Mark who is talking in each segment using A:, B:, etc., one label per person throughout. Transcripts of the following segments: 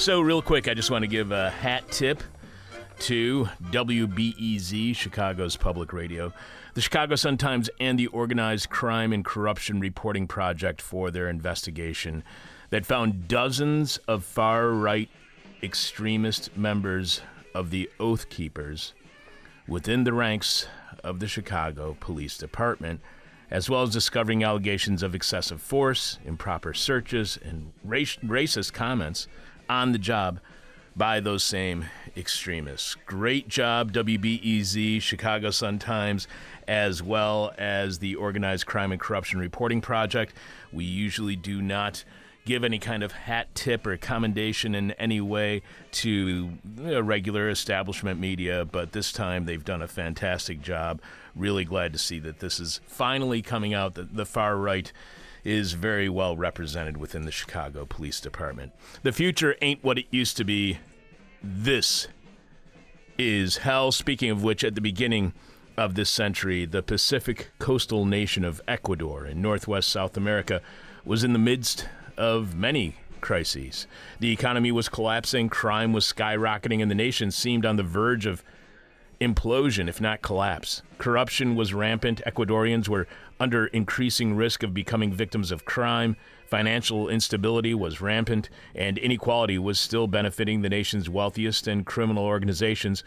A: so, real quick, I just want to give a hat tip to WBEZ, Chicago's public radio, the Chicago Sun-Times, and the Organized Crime and Corruption Reporting Project for their investigation that found dozens of far-right extremist members of the Oath Keepers within the ranks of the Chicago Police Department, as well as discovering allegations of excessive force, improper searches, and rac- racist comments on the job by those same extremists. Great job, WBEZ, Chicago Sun Times, as well as the Organized Crime and Corruption Reporting Project. We usually do not give any kind of hat tip or commendation in any way to regular establishment media, but this time they've done a fantastic job. Really glad to see that this is finally coming out that the far right is very well represented within the Chicago Police Department. The future ain't what it used to be. This is hell. Speaking of which, at the beginning of this century, the Pacific coastal nation of Ecuador in northwest South America was in the midst of many crises. The economy was collapsing, crime was skyrocketing, and the nation seemed on the verge of implosion, if not collapse. Corruption was rampant. Ecuadorians were under increasing risk of becoming victims of crime. Financial instability was rampant, and inequality was still benefiting the nation's wealthiest and criminal organizations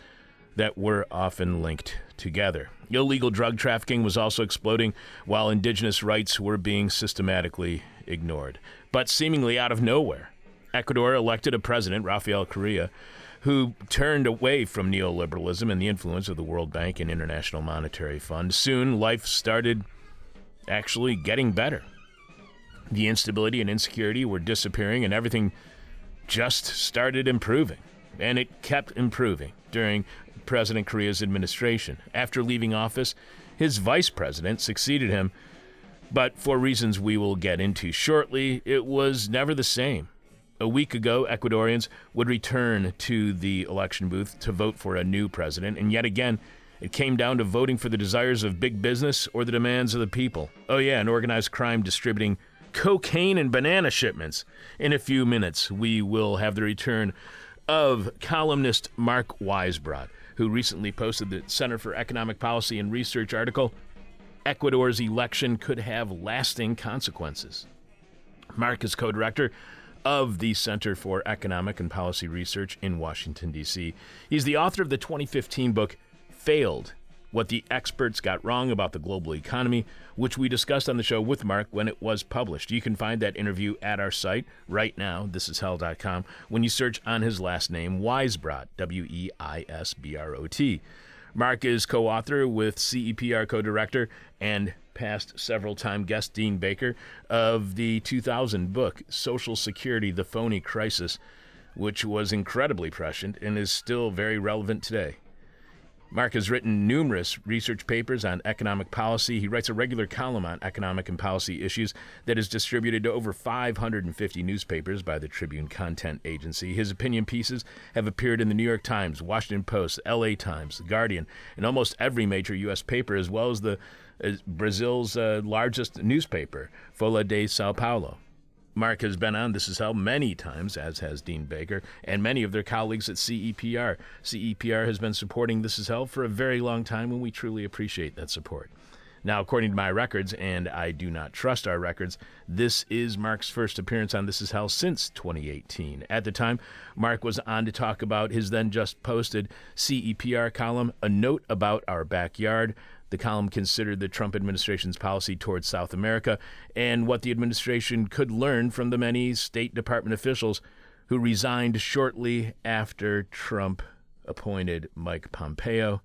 A: that were often linked together. Illegal drug trafficking was also exploding, while indigenous rights were being systematically ignored. But seemingly out of nowhere, Ecuador elected a president, Rafael Correa, who turned away from neoliberalism and the influence of the World Bank and International Monetary Fund. Soon, life started actually getting better. The instability and insecurity were disappearing, and everything just started improving. And it kept improving during President Correa's administration. After leaving office, his vice president succeeded him, but for reasons we will get into shortly, it was never the same. A week ago, Ecuadorians would return to the election booth to vote for a new president, and yet again, it came down to voting for the desires of big business or the demands of the people. Oh, yeah, and organized crime distributing cocaine and banana shipments. In a few minutes, we will have the return of columnist Mark Weisbrot, who recently posted the Center for Economic Policy and Research article Ecuador's election could have lasting consequences. Mark is co director of the Center for Economic and Policy Research in Washington, D.C. He's the author of the 2015 book Failed What the Experts Got Wrong About the Global Economy, which we discussed on the show with Mark when it was published. You can find that interview at our site right now, thisishell.com, when you search on his last name, Weisbrot, W E I S B R O T. Mark is co author with CEPR co director and past several time guest Dean Baker of the 2000 book, Social Security The Phony Crisis, which was incredibly prescient and is still very relevant today. Mark has written numerous research papers on economic policy. He writes a regular column on economic and policy issues that is distributed to over 550 newspapers by the Tribune Content Agency. His opinion pieces have appeared in the New York Times, Washington Post, LA Times, The Guardian, and almost every major U.S. paper, as well as the as Brazil's uh, largest newspaper, Folha de Sao Paulo. Mark has been on This Is Hell many times, as has Dean Baker and many of their colleagues at CEPR. CEPR has been supporting This Is Hell for a very long time, and we truly appreciate that support. Now, according to my records, and I do not trust our records, this is Mark's first appearance on This Is Hell since 2018. At the time, Mark was on to talk about his then just posted CEPR column, A Note About Our Backyard, the column considered the Trump administration's policy towards South America and what the administration could learn from the many State Department officials who resigned shortly after Trump appointed Mike Pompeo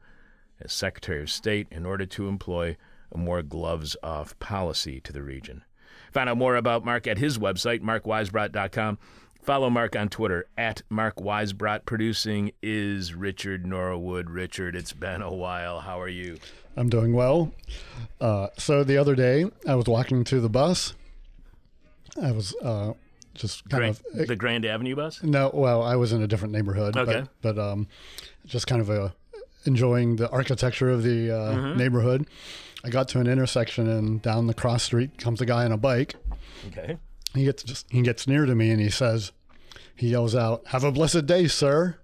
A: as Secretary of State in order to employ a more gloves off policy to the region. Find out more about Mark at his website, markweisbrot.com. Follow Mark on Twitter at Mark Weisbrot. Producing is Richard Norwood. Richard, it's been a while. How are you?
B: I'm doing well. Uh, so the other day, I was walking to the bus. I was uh, just kind
A: Grand,
B: of
A: the Grand Avenue bus.
B: no. Well, I was in a different neighborhood.
A: Okay.
B: But, but um, just kind of uh enjoying the architecture of the uh, neighborhood. I got to an intersection and down the cross street comes a guy on a bike.
A: Okay.
B: He gets just, he gets near to me and he says, he yells out, "Have a blessed day, sir."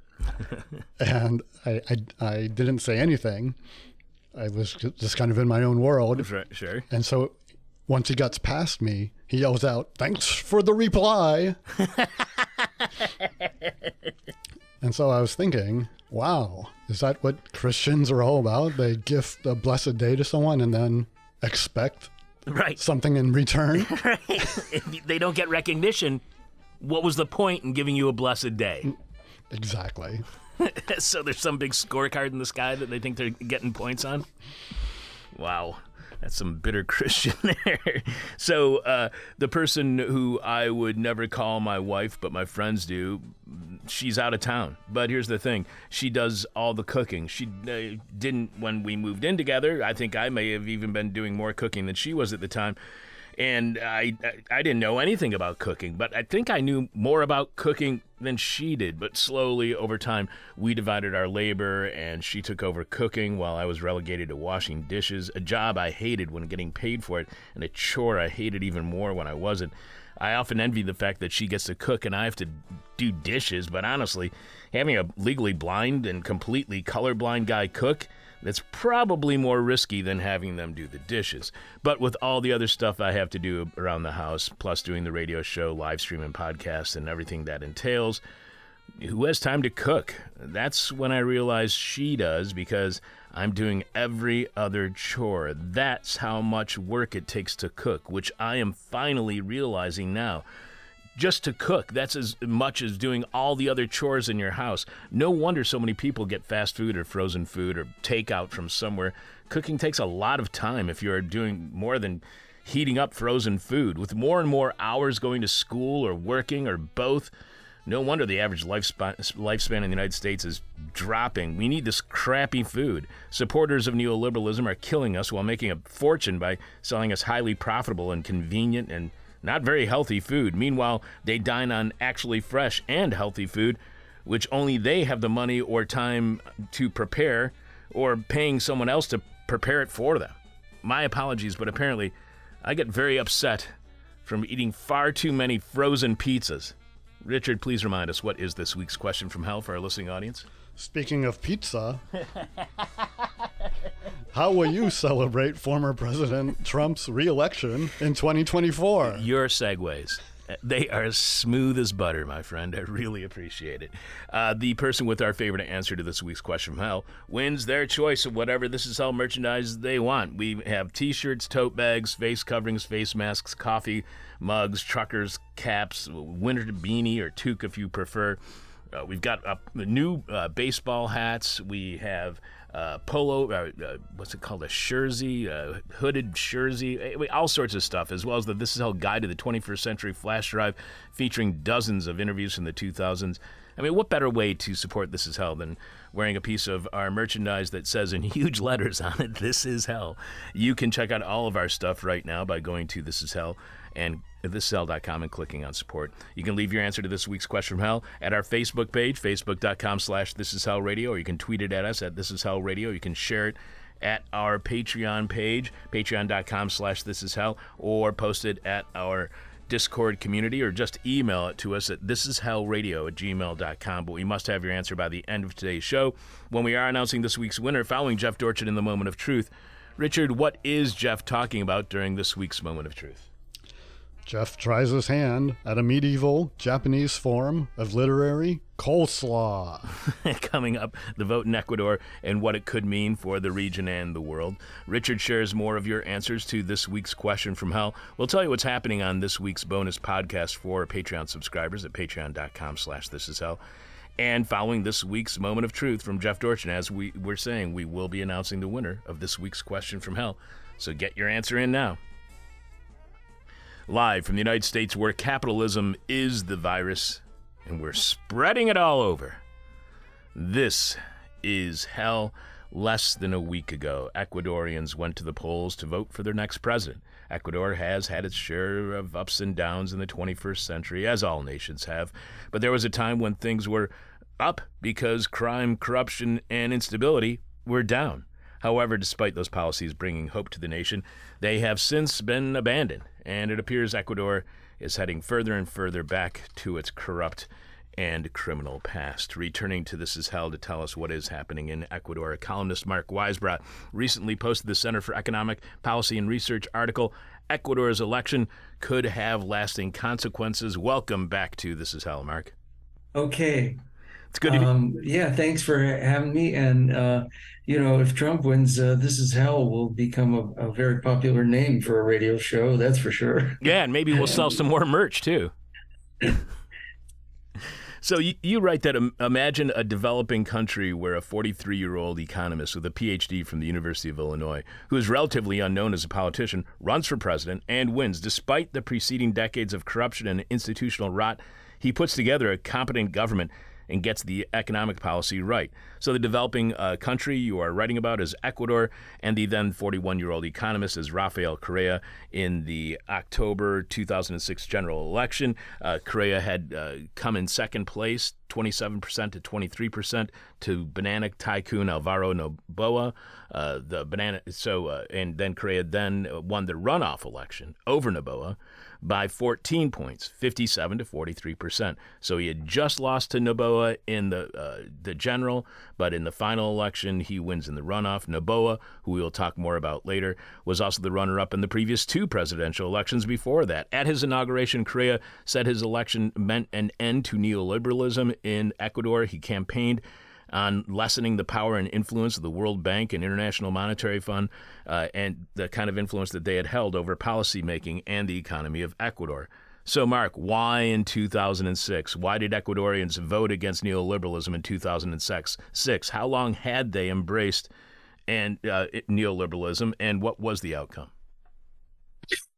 B: and I, I I didn't say anything. I was just kind of in my own world.
A: Sure. sure.
B: And so once he gets past me, he yells out, Thanks for the reply. and so I was thinking, wow, is that what Christians are all about? They gift a blessed day to someone and then expect
A: Right.
B: something in return?
A: If they don't get recognition. What was the point in giving you a blessed day?
B: exactly.
A: so there's some big scorecard in the sky that they think they're getting points on. Wow. That's some bitter Christian there. So, uh, the person who I would never call my wife, but my friends do, she's out of town. But here's the thing she does all the cooking. She uh, didn't when we moved in together. I think I may have even been doing more cooking than she was at the time. And I, I didn't know anything about cooking, but I think I knew more about cooking than she did. But slowly over time, we divided our labor, and she took over cooking while I was relegated to washing dishes, a job I hated when getting paid for it, and a chore I hated even more when I wasn't. I often envy the fact that she gets to cook and I have to do dishes, but honestly, having a legally blind and completely colorblind guy cook, that's probably more risky than having them do the dishes. But with all the other stuff I have to do around the house, plus doing the radio show, live streaming podcast, and everything that entails, who has time to cook? That's when I realize she does because I'm doing every other chore. That's how much work it takes to cook, which I am finally realizing now. Just to cook, that's as much as doing all the other chores in your house. No wonder so many people get fast food or frozen food or takeout from somewhere. Cooking takes a lot of time if you're doing more than heating up frozen food. With more and more hours going to school or working or both, no wonder the average lifespan, lifespan in the United States is dropping. We need this crappy food. Supporters of neoliberalism are killing us while making a fortune by selling us highly profitable and convenient and not very healthy food. Meanwhile, they dine on actually fresh and healthy food, which only they have the money or time to prepare or paying someone else to prepare it for them. My apologies, but apparently I get very upset from eating far too many frozen pizzas. Richard, please remind us what is this week's question from hell for our listening audience?
B: Speaking of pizza, how will you celebrate former President Trump's reelection in 2024?
A: Your segues. They are smooth as butter, my friend. I really appreciate it. Uh, the person with our favorite answer to this week's question from hell wins their choice of whatever This Is Hell merchandise they want. We have t shirts, tote bags, face coverings, face masks, coffee mugs, truckers, caps, winter beanie, or toque if you prefer. Uh, we've got uh, new uh, baseball hats. We have uh, polo, uh, uh, what's it called? A jersey, hooded jersey, eh, all sorts of stuff, as well as the This Is Hell Guide to the 21st Century flash drive featuring dozens of interviews from the 2000s. I mean, what better way to support This Is Hell than wearing a piece of our merchandise that says in huge letters on it, This Is Hell? You can check out all of our stuff right now by going to This Is Hell and thisishell.com and clicking on support. You can leave your answer to this week's question from hell at our Facebook page, facebook.com slash this is hell radio, or you can tweet it at us at this is hell radio. You can share it at our Patreon page, patreon.com slash this is hell, or post it at our Discord community, or just email it to us at thisishellradio at gmail.com. But we must have your answer by the end of today's show when we are announcing this week's winner following Jeff Dorchen in the Moment of Truth. Richard, what is Jeff talking about during this week's Moment of Truth?
B: Jeff tries his hand at a medieval Japanese form of literary coleslaw.
A: Coming up, the vote in Ecuador and what it could mean for the region and the world. Richard shares more of your answers to this week's question from hell. We'll tell you what's happening on this week's bonus podcast for Patreon subscribers at patreon.com slash this is hell. And following this week's moment of truth from Jeff Dorchen, as we were saying, we will be announcing the winner of this week's question from hell. So get your answer in now. Live from the United States, where capitalism is the virus and we're spreading it all over. This is hell. Less than a week ago, Ecuadorians went to the polls to vote for their next president. Ecuador has had its share of ups and downs in the 21st century, as all nations have, but there was a time when things were up because crime, corruption, and instability were down. However, despite those policies bringing hope to the nation, they have since been abandoned, and it appears Ecuador is heading further and further back to its corrupt and criminal past. Returning to This Is Hell to tell us what is happening in Ecuador, columnist Mark Weisbrot recently posted the Center for Economic Policy and Research article Ecuador's election could have lasting consequences. Welcome back to This Is Hell, Mark.
C: Okay.
A: It's good to.
C: Um, yeah, thanks for having me. And, uh, you know, if Trump wins, uh, This Is Hell will become a, a very popular name for a radio show. That's for sure.
A: Yeah, and maybe we'll sell some more merch too. So you, you write that um, imagine a developing country where a 43 year old economist with a PhD from the University of Illinois, who is relatively unknown as a politician, runs for president and wins despite the preceding decades of corruption and institutional rot. He puts together a competent government and gets the economic policy right. So, the developing uh, country you are writing about is Ecuador, and the then 41 year old economist is Rafael Correa. In the October 2006 general election, uh, Correa had uh, come in second place, 27% to 23%, to banana tycoon Alvaro Noboa. Uh, the banana, so, uh, and then Correa then won the runoff election over Noboa by 14 points, 57 to 43 percent. So he had just lost to Noboa in the uh, the general, but in the final election he wins in the runoff. Noboa, who we will talk more about later, was also the runner-up in the previous two presidential elections before that. At his inauguration, Correa said his election meant an end to neoliberalism in Ecuador. He campaigned on lessening the power and influence of the World Bank and International Monetary Fund uh, and the kind of influence that they had held over policymaking and the economy of Ecuador. So, Mark, why in 2006? Why did Ecuadorians vote against neoliberalism in 2006? How long had they embraced and uh, neoliberalism, and what was the outcome?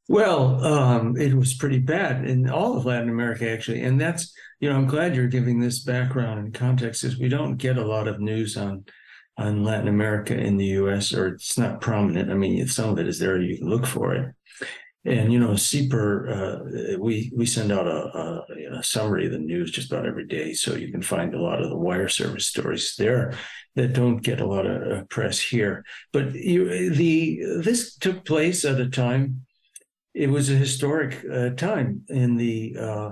C: Well, um, it was pretty bad in all of Latin America, actually, and that's you know I'm glad you're giving this background and context, because we don't get a lot of news on on Latin America in the U.S. or it's not prominent. I mean, some of it is there; you can look for it. And you know, CEPR, uh, we we send out a, a, a, summary of the news just about every day, so you can find a lot of the wire service stories there that don't get a lot of uh, press here. But you, the this took place at a time it was a historic uh, time in the uh,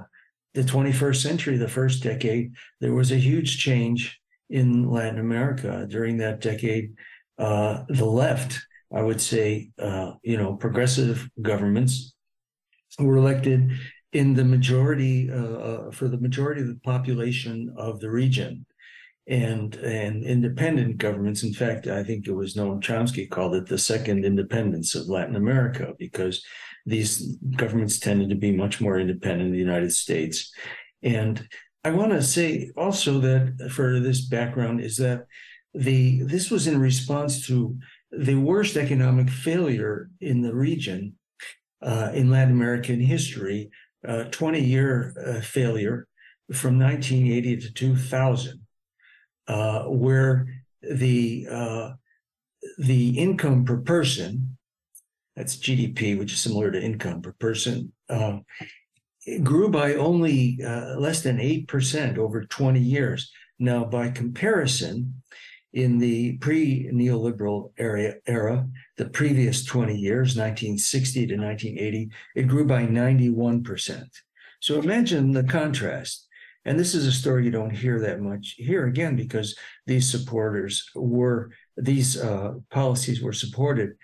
C: the 21st century, the first decade. There was a huge change in Latin America during that decade. Uh, the left, I would say, uh, you know, progressive governments were elected in the majority uh, uh, for the majority of the population of the region and and independent governments. In fact, I think it was Noam Chomsky called it the second independence of Latin America because these governments tended to be much more independent in the United States. And I want to say also that for this background is that the this was in response to the worst economic failure in the region uh, in Latin American history, uh, 20 year uh, failure from 1980 to 2000, uh, where the uh, the income per person that's GDP, which is similar to income per person, uh, grew by only uh, less than 8% over 20 years. Now, by comparison, in the pre neoliberal era, the previous 20 years, 1960 to 1980, it grew by 91%. So imagine the contrast. And this is a story you don't hear that much here again because these supporters were, these uh, policies were supported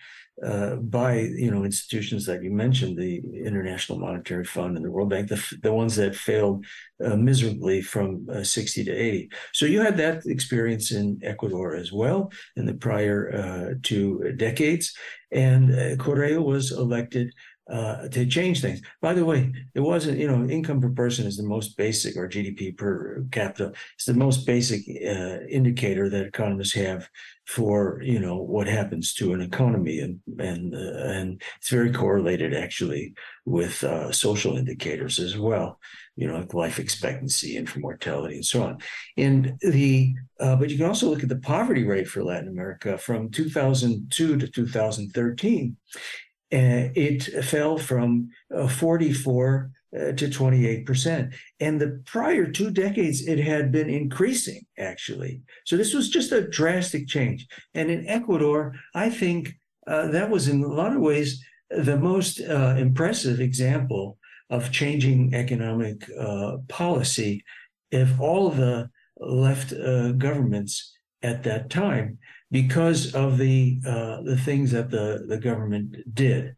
C: uh, by you know institutions that you mentioned, the International Monetary Fund and the World Bank, the, the ones that failed uh, miserably from uh, 60 to 80. So you had that experience in Ecuador as well in the prior uh, two decades, and uh, Correa was elected uh, to change things. By the way, it wasn't, you know, income per person is the most basic, or GDP per capita it's the most basic uh, indicator that economists have for, you know, what happens to an economy, and and uh, and it's very correlated actually with uh, social indicators as well, you know, like life expectancy, infant mortality, and so on. And the uh, but you can also look at the poverty rate for Latin America from 2002 to 2013 uh, it fell from uh, 44 uh, to 28%. And the prior two decades, it had been increasing, actually. So this was just a drastic change. And in Ecuador, I think uh, that was in a lot of ways the most uh, impressive example of changing economic uh, policy if all the left uh, governments at that time because of the uh, the things that the, the government did.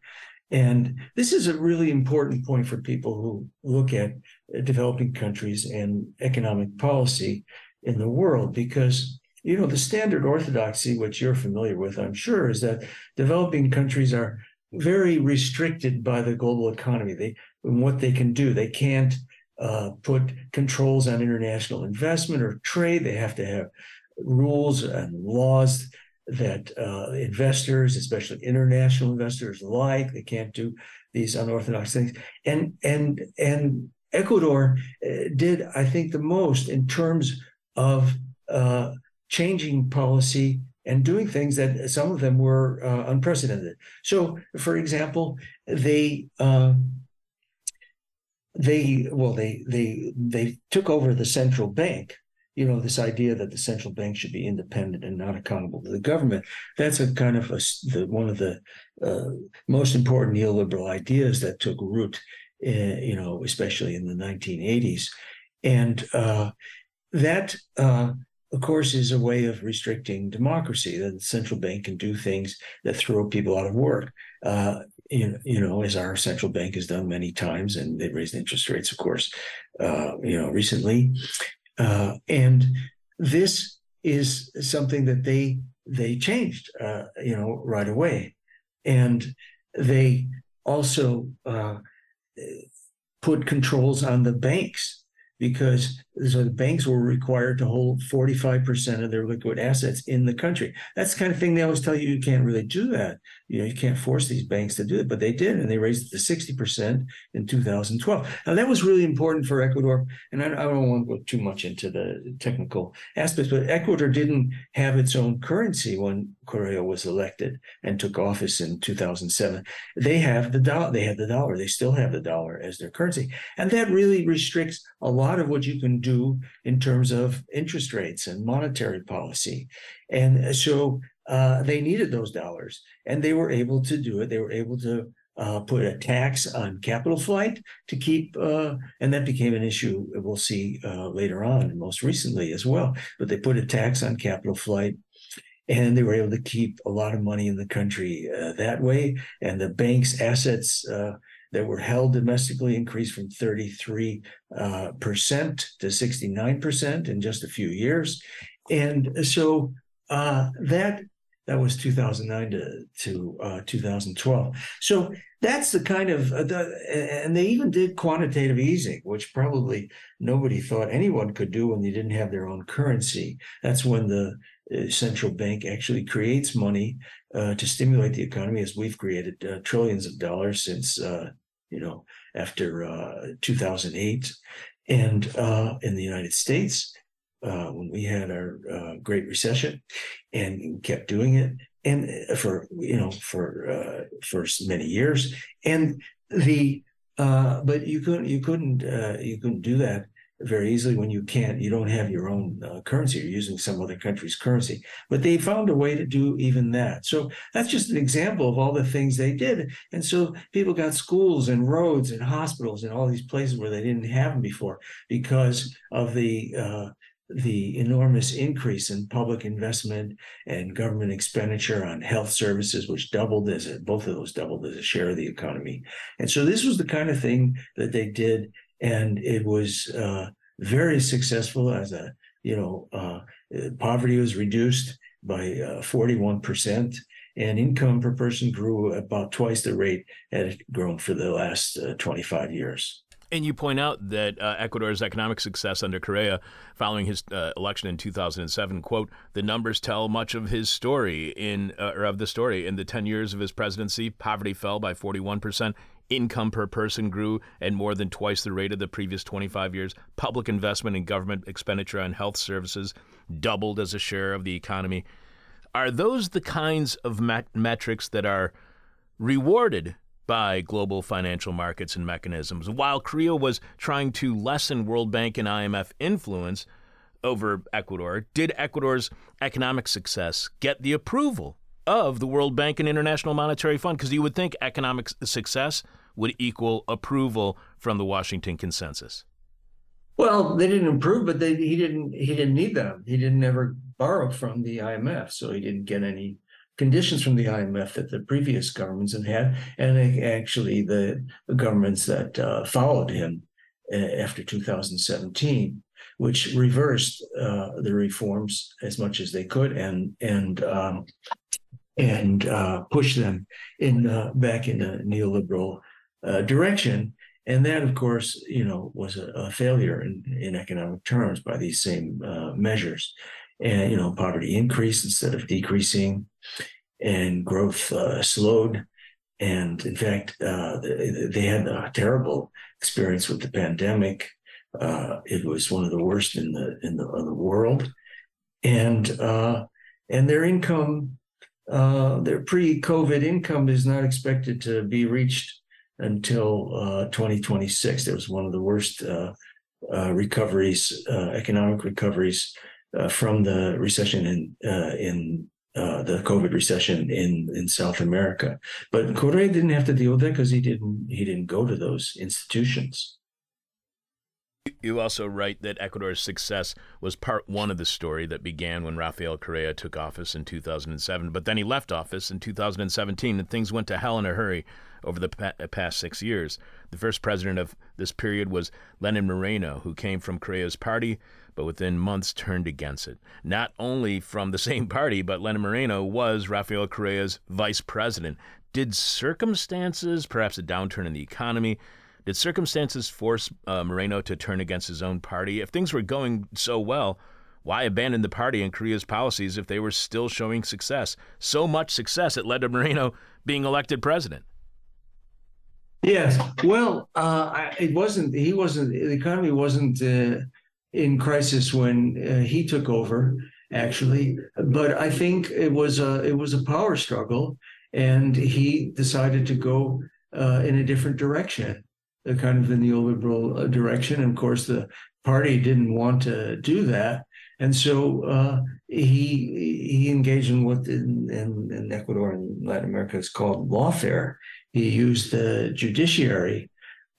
C: And this is a really important point for people who look at developing countries and economic policy in the world, because you know the standard orthodoxy, which you're familiar with, I'm sure, is that developing countries are very restricted by the global economy. They and what they can do. They can't uh, put controls on international investment or trade. They have to have rules and laws that uh, investors, especially international investors, like. They can't do these unorthodox things. And and and Ecuador uh, did, I think, the most in terms of uh, changing policy and doing things that some of them were uh, unprecedented. So, for example, they uh, they well they they they took over the central bank you know this idea that the central bank should be independent and not accountable to the government. That's a kind of a, the, one of the uh, most important neoliberal ideas that took root in, you know especially in the 1980s and uh, that uh, of course is a way of restricting democracy that the central bank can do things that throw people out of work. Uh, you, you know, as our central bank has done many times, and they raised interest rates, of course, uh, you know, recently. Uh, and this is something that they they changed, uh, you know, right away, and they also uh, put controls on the banks because so the banks were required to hold 45% of their liquid assets in the country. That's the kind of thing they always tell you you can't really do that. You know, you can't force these banks to do it, but they did, and they raised it to 60% in 2012. Now that was really important for Ecuador, and I, I don't want to go too much into the technical aspects, but Ecuador didn't have its own currency when Correa was elected and took office in 2007. They have the dollar. They have the dollar. They still have the dollar as their currency, and that really restricts a lot of what you can do in terms of interest rates and monetary policy. And so uh, they needed those dollars, and they were able to do it. They were able to uh, put a tax on capital flight to keep, uh, and that became an issue we'll see uh, later on, and most recently as well. But they put a tax on capital flight and they were able to keep a lot of money in the country uh, that way. And the bank's assets uh, that were held domestically increased from 33 uh, percent to 69% in just a few years. And so uh, that that was 2009 to, to uh, 2012. So that's the kind of, uh, the, and they even did quantitative easing, which probably nobody thought anyone could do when they didn't have their own currency. That's when the central bank actually creates money uh, to stimulate the economy, as we've created uh, trillions of dollars since uh, you know, after uh, 2008. And uh, in the United States, uh, when we had our uh, Great Recession, and kept doing it, and uh, for you know for uh, for many years, and the but you couldn't you couldn't you couldn't do that very easily when you can't you don't have your own uh, currency you're using some other country's currency. But they found a way to do even that. So that's just an example of all the things they did. And so people got schools and roads and hospitals and all these places where they didn't have them before because of the uh, the enormous increase in public investment and government expenditure on health services, which doubled as a, both of those doubled as a share of the economy. And so this was the kind of thing that they did and it was uh, very successful as a you know uh, poverty was reduced by uh, 41% and income per person grew about twice the rate it had grown for the last uh, 25 years
A: and you point out that uh, Ecuador's economic success under Correa following his uh, election in 2007, quote, the numbers tell much of his story in, uh, or of the story. In the 10 years of his presidency, poverty fell by 41%, Income per person grew at more than twice the rate of the previous 25 years. Public investment in government expenditure on health services doubled as a share of the economy. Are those the kinds of mat- metrics that are rewarded by global financial markets and mechanisms. While Correa was trying to lessen World Bank and IMF influence over Ecuador, did Ecuador's economic success get the approval of the World Bank and International Monetary Fund? Because you would think economic success would equal approval from the Washington consensus.
C: Well, they didn't approve, but they, he didn't he didn't need them. He didn't ever borrow from the IMF, so he didn't get any conditions from the IMF that the previous governments had had, and actually the, the governments that uh, followed him uh, after 2017, which reversed uh, the reforms as much as they could and and um, and uh, pushed them in uh, back in a neoliberal uh, direction. And that, of course, you know, was a, a failure in, in economic terms by these same uh, measures. And you know, poverty increased instead of decreasing, and growth uh, slowed. And in fact, uh, they had a terrible experience with the pandemic. It was one of the worst in the in the, the world, and and their income, their pre-COVID income, is not expected to be reached until uh, 2026. There was one of the worst uh, uh, recoveries, uh, economic recoveries uh, from the recession in uh, in the COVID recession in in South America. But Correa didn't have to deal with that because he didn't he didn't go to those institutions.
A: You also write that Ecuador's success was part one of the story that began when Rafael Correa took office in 2007. But then he left office in 2017, and things went to hell in a hurry over the past six years. The first president of this period was Lenin Moreno, who came from Correa's party, but within months turned against it. Not only from the same party, but Lenin Moreno was Rafael Correa's vice president. Did circumstances, perhaps a downturn in the economy, did circumstances force uh, Moreno to turn against his own party? If things were going so well, why abandon the party and Correa's policies if they were still showing success? So much success it led to Moreno being elected president.
C: Yes. Well, uh, it wasn't. He wasn't. The economy wasn't uh, in crisis when uh, he took over, actually. But I think it was a it was a power struggle, and he decided to go uh, in a different direction, kind of in the neoliberal uh, direction. And of course, the party didn't want to do that, and so uh, he he engaged in what in, in, in Ecuador and Latin America is called lawfare he used the judiciary,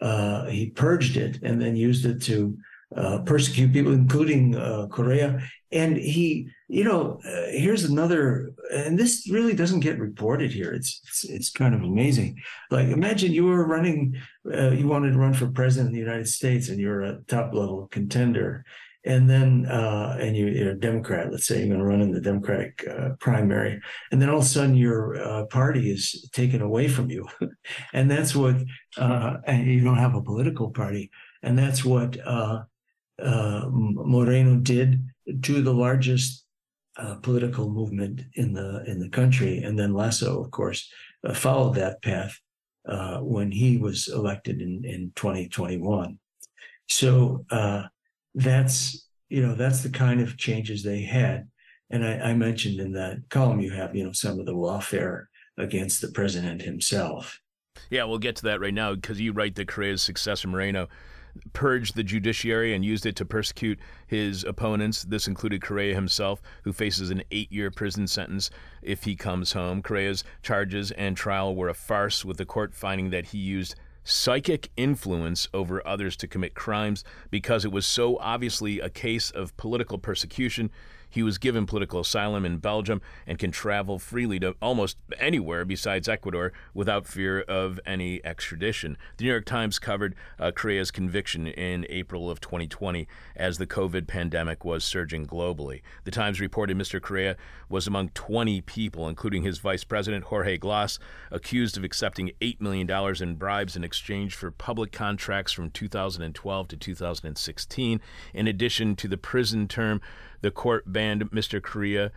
C: uh, he purged it, and then used it to uh, persecute people, including uh, Correa. And he, you know, uh, here's another, and this really doesn't get reported here. It's it's, it's kind of amazing. Like imagine you were running, uh, you wanted to run for president of the United States, and you're a top level contender, and then uh, and you, are a Democrat, let's say you're going to run in the Democratic uh, primary, and then all of a sudden your uh, party is taken away from you, and that's what uh, and you don't have a political party, and that's what Moreno did to the largest political movement in the in the country, and then Lasso, of course, uh, followed that path uh, when he was elected in in 2021. So uh, that's you know that's the kind of changes they had. And I, I, mentioned in that column you have you know some of the lawfare against the president himself.
A: Yeah we'll get to that right now because you write that correa's successor moreno purged the judiciary and used it to persecute his opponents. This included Correa himself, who faces an eight year prison sentence if he comes home. Correa's charges and trial were a farce, with the court finding that he used psychic influence over others to commit crimes because it was so obviously a case of political persecution he was given political asylum in Belgium and can travel freely to almost anywhere besides Ecuador without fear of any extradition. The New York Times covered uh, Correa's conviction in April of 2020 as the COVID pandemic was surging globally. The Times reported Mr. Correa was among 20 people, including his vice president, Jorge Glas, accused of accepting $8 million in bribes in exchange for public contracts from 2012 to 2016. In addition to the prison term, the court banned Mr. Correa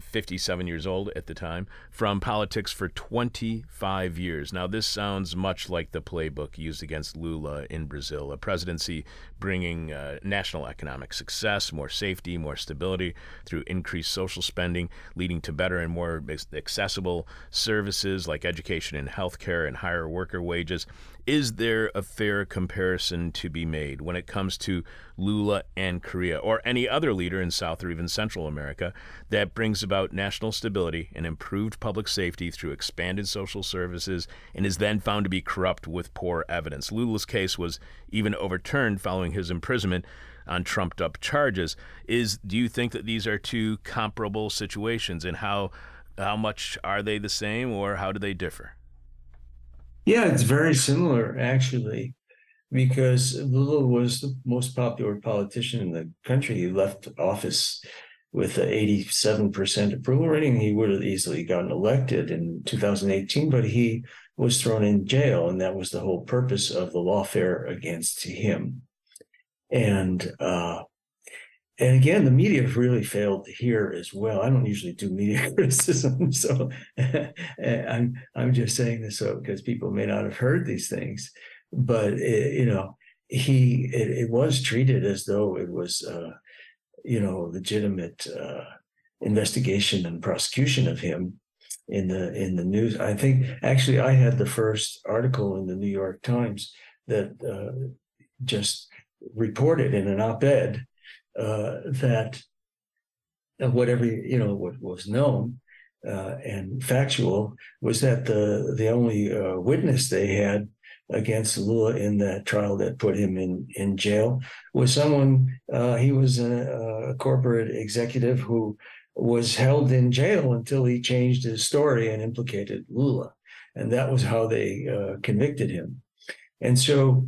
A: 57 years old at the time, from politics for 25 years. Now, this sounds much like the playbook used against Lula in Brazil, a presidency bringing uh, national economic success, more safety, more stability through increased social spending, leading to better and more accessible services like education and healthcare and higher worker wages. Is there a fair comparison to be made when it comes to Lula and Correa or any other leader in South or even Central America that brings about national stability and improved public safety through expanded social services and is then found to be corrupt with poor evidence? Lula's case was even overturned following his imprisonment on trumped up charges. Is do you think that these are two comparable situations and how how much are they the same or how do they differ?
C: Yeah, it's very similar actually, because Lula was the most popular politician in the country. He left office with an 87% approval rating. He would have easily gotten elected in 2018, but he was thrown in jail, and that was the whole purpose of the lawfare against him. And uh, and again, the media really failed here as well. I don't usually do media criticism, so I'm I'm just saying this so because people may not have heard these things, but it, you know, he it, it, was treated as though it was uh, you know legitimate uh, investigation and prosecution of him in the in the news. I think actually I had the first article in the New York Times that uh, just reported in an op-ed uh, that whatever you know what was known uh, and factual was that the the only uh, witness they had against Lula in that trial that put him in in jail was someone uh, he was a, a, corporate executive who was held in jail until he changed his story and implicated Lula, and that was how they uh, convicted him. And so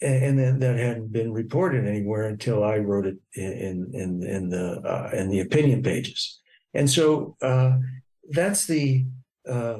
C: and then that hadn't been reported anywhere until I wrote it in in in the uh, in the opinion pages, and so uh, that's the uh,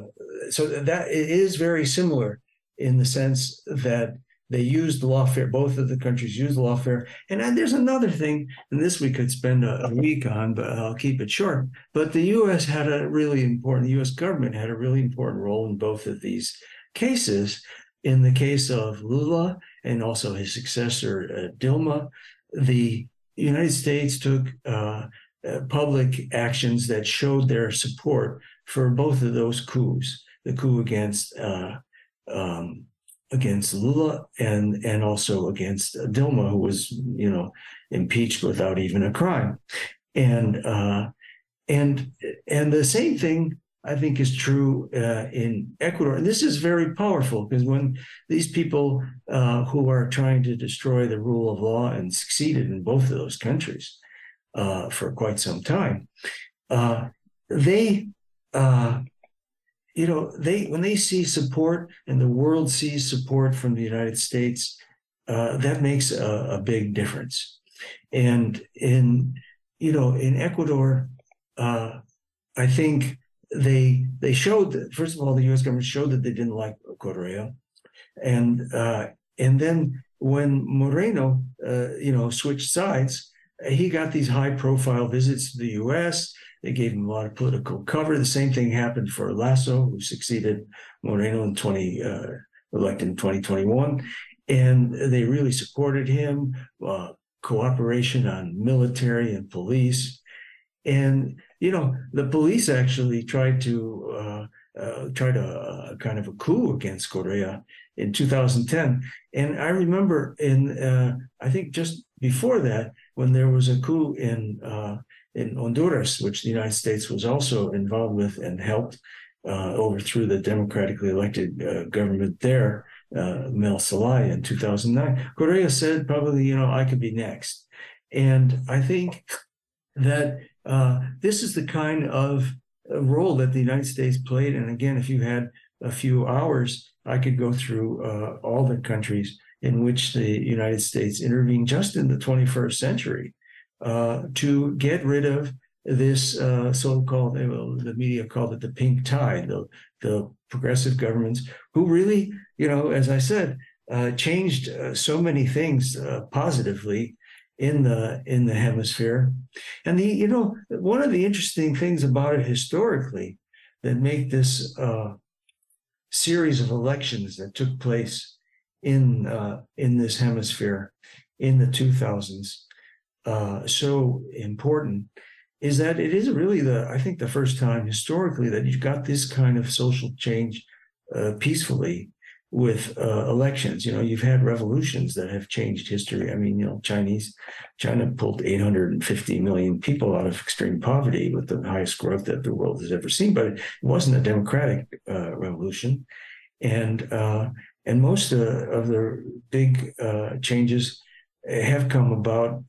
C: so that it is very similar in the sense that they used lawfare. Both of the countries used lawfare, and there's another thing, and this we could spend a, a week on, but I'll keep it short. But the U.S. had a really important. The U.S. government had a really important role in both of these cases. In the case of Lula and also his successor, uh, Dilma, the United States took uh, uh, public actions that showed their support for both of those coups the coup against um, against Lula and and also against Dilma, who was you know impeached without even a crime, and uh, and and the same thing I think is true uh, in Ecuador. And this is very powerful because when these people uh, who are trying to destroy the rule of law and succeeded in both of those countries uh, for quite some time, uh, they, uh, you know, they when they see support and the world sees support from the United States, uh, that makes a, a, big difference. And in, you know, in Ecuador, I think they they showed that first of all the U.S. government showed that they didn't like Correa, and uh, and then when Moreno uh, you know switched sides, he got these high profile visits to the U.S. They gave him a lot of political cover. The same thing happened for Lasso, who succeeded Moreno in twenty uh, elected in twenty twenty one, and they really supported him. Uh, cooperation on military and police, and you know, the police actually tried to uh, uh, tried a, kind of a coup against Correa in 2010. And I remember in uh, I think just before that, when there was a coup in uh, in Honduras, which the United States was also involved with and helped uh, overthrew the democratically elected uh, government there, Mel Zelaya in 2009. Correa said probably, you know, I could be next. And I think that uh, this is the kind of uh, role that the United States played. And again, if you had a few hours, I could go through uh, all the countries in which the United States intervened just in the 21st century uh, to get rid of this uh, so-called the media called it the pink tide the, the progressive governments who really you know as i said uh, changed uh, so many things uh, positively in the in the hemisphere. And the you know one of the interesting things about it historically that make this uh, series of elections that took place in uh, in this hemisphere in the 2000s uh, so important is that it is really the I think the first time historically that you've got this kind of social change uh, peacefully with uh, elections. You know, you've had revolutions that have changed history. I mean, you know, Chinese China pulled 850 million people out of extreme poverty with the highest growth that the world has ever seen, but it wasn't a democratic uh, revolution, and uh, and most uh, of the big uh, changes have come about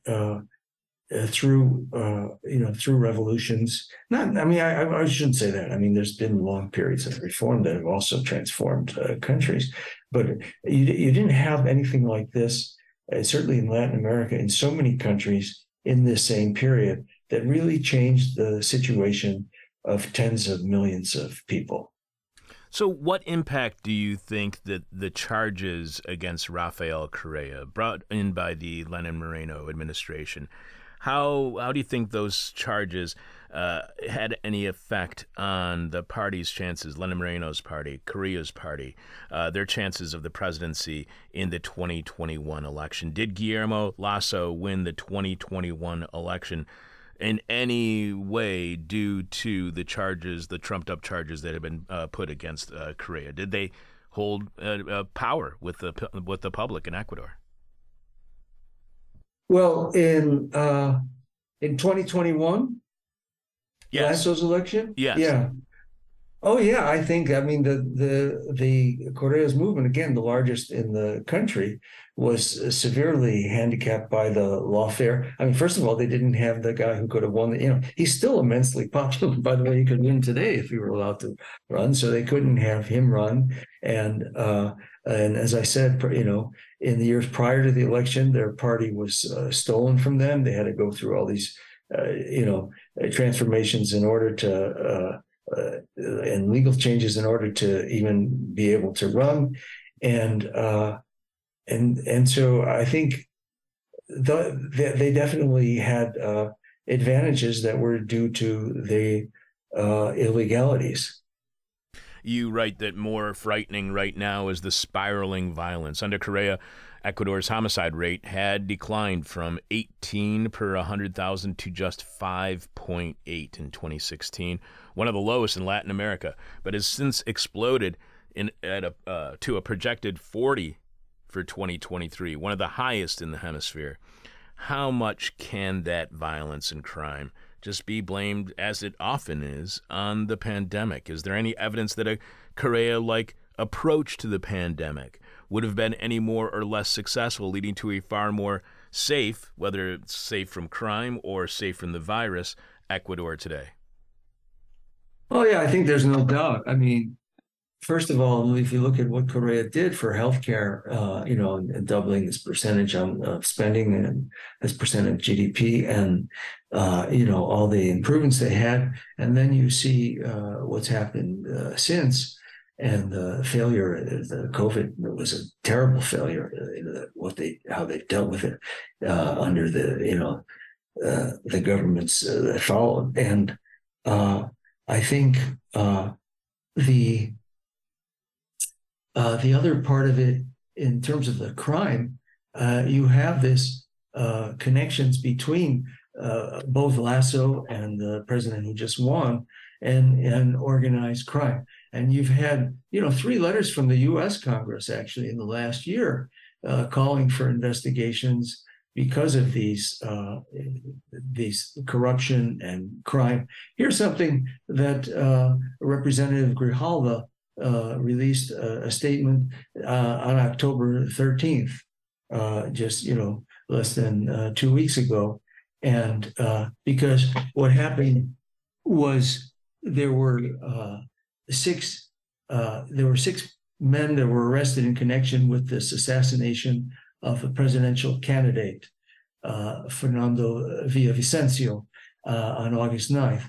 C: uh, through uh, you know through revolutions. Not, I mean, I, I shouldn't say that. I mean, there's been long periods of reform that have also transformed uh, countries, but you you didn't have anything like this. Uh, certainly in Latin America, in so many countries in this same period, that really changed the situation of tens of millions of people.
A: So, what impact do you think that the charges against Rafael Correa, brought in by the Lenin Moreno administration, how how do you think those charges uh, had any effect on the party's chances, Lenin Moreno's party, Correa's party, uh, their chances of the presidency in the 2021 election? Did Guillermo Lasso win the 2021 election? in any way due to the charges, the trumped up charges that have been uh, put against uh, Correa? Did they hold uh, uh power with the with the public in Ecuador?
C: Well, in uh, in 2021,
A: yes.
C: Lasso's election,
A: yes,
C: yeah. Oh yeah, I think I mean the the the Correa's movement again, the largest in the country, was severely handicapped by the lawfare. I mean, first of all, they didn't have the guy who could have won. The, you know, he's still immensely popular. By the way, he could win today if he were allowed to run. So they couldn't have him run. And uh, and as I said, you know, in the years prior to the election, their party was uh, stolen from them. They had to go through all these, uh, you know, transformations in order to, uh, uh and legal changes in order to even be able to run. And, uh, and, and so I think the, they definitely had uh, advantages that were due to the illegalities.
A: You write that more frightening right now is the spiraling violence. Under Correa, Ecuador's homicide rate had declined from 18 per 100,000 to just 5.8 in 2016, one of the lowest in Latin America, but has since exploded in, at a, uh, to a projected 40 for 2023, one of the highest in the hemisphere. How much can that violence and crime just be blamed, as it often is, on the pandemic? Is there any evidence that a Correa like approach to the pandemic would have been any more or less successful, leading to a far more safe, whether it's safe from crime or safe from the virus, Ecuador today?
C: Oh, yeah, I think there's no doubt. I mean, first of all, if you look at what Correa did for healthcare, uh, you know, doubling its percentage on uh, spending and as percent of GDP, and uh, you know all the improvements they had, and then you see uh, what's happened uh, since, and the failure, the COVID was a terrible failure. Uh, what they how they've dealt with it under the you know the governments that followed, and I think the uh, the other part of it, in terms of the crime, uh, you have this uh, connections between uh, both Lasso and the president who just won, and and organized crime. And you've had you know three letters from the U.S. Congress actually in the last year uh, calling for investigations because of these uh, these corruption and crime. Here's something that uh, Representative Grijalva uh, released a, a statement uh, on October 13th, uh, just you know less than uh, two weeks ago, and uh, because what happened was there were six there were six men that were arrested in connection with this assassination of a presidential candidate, Fernando Villavicencio, on August 9th.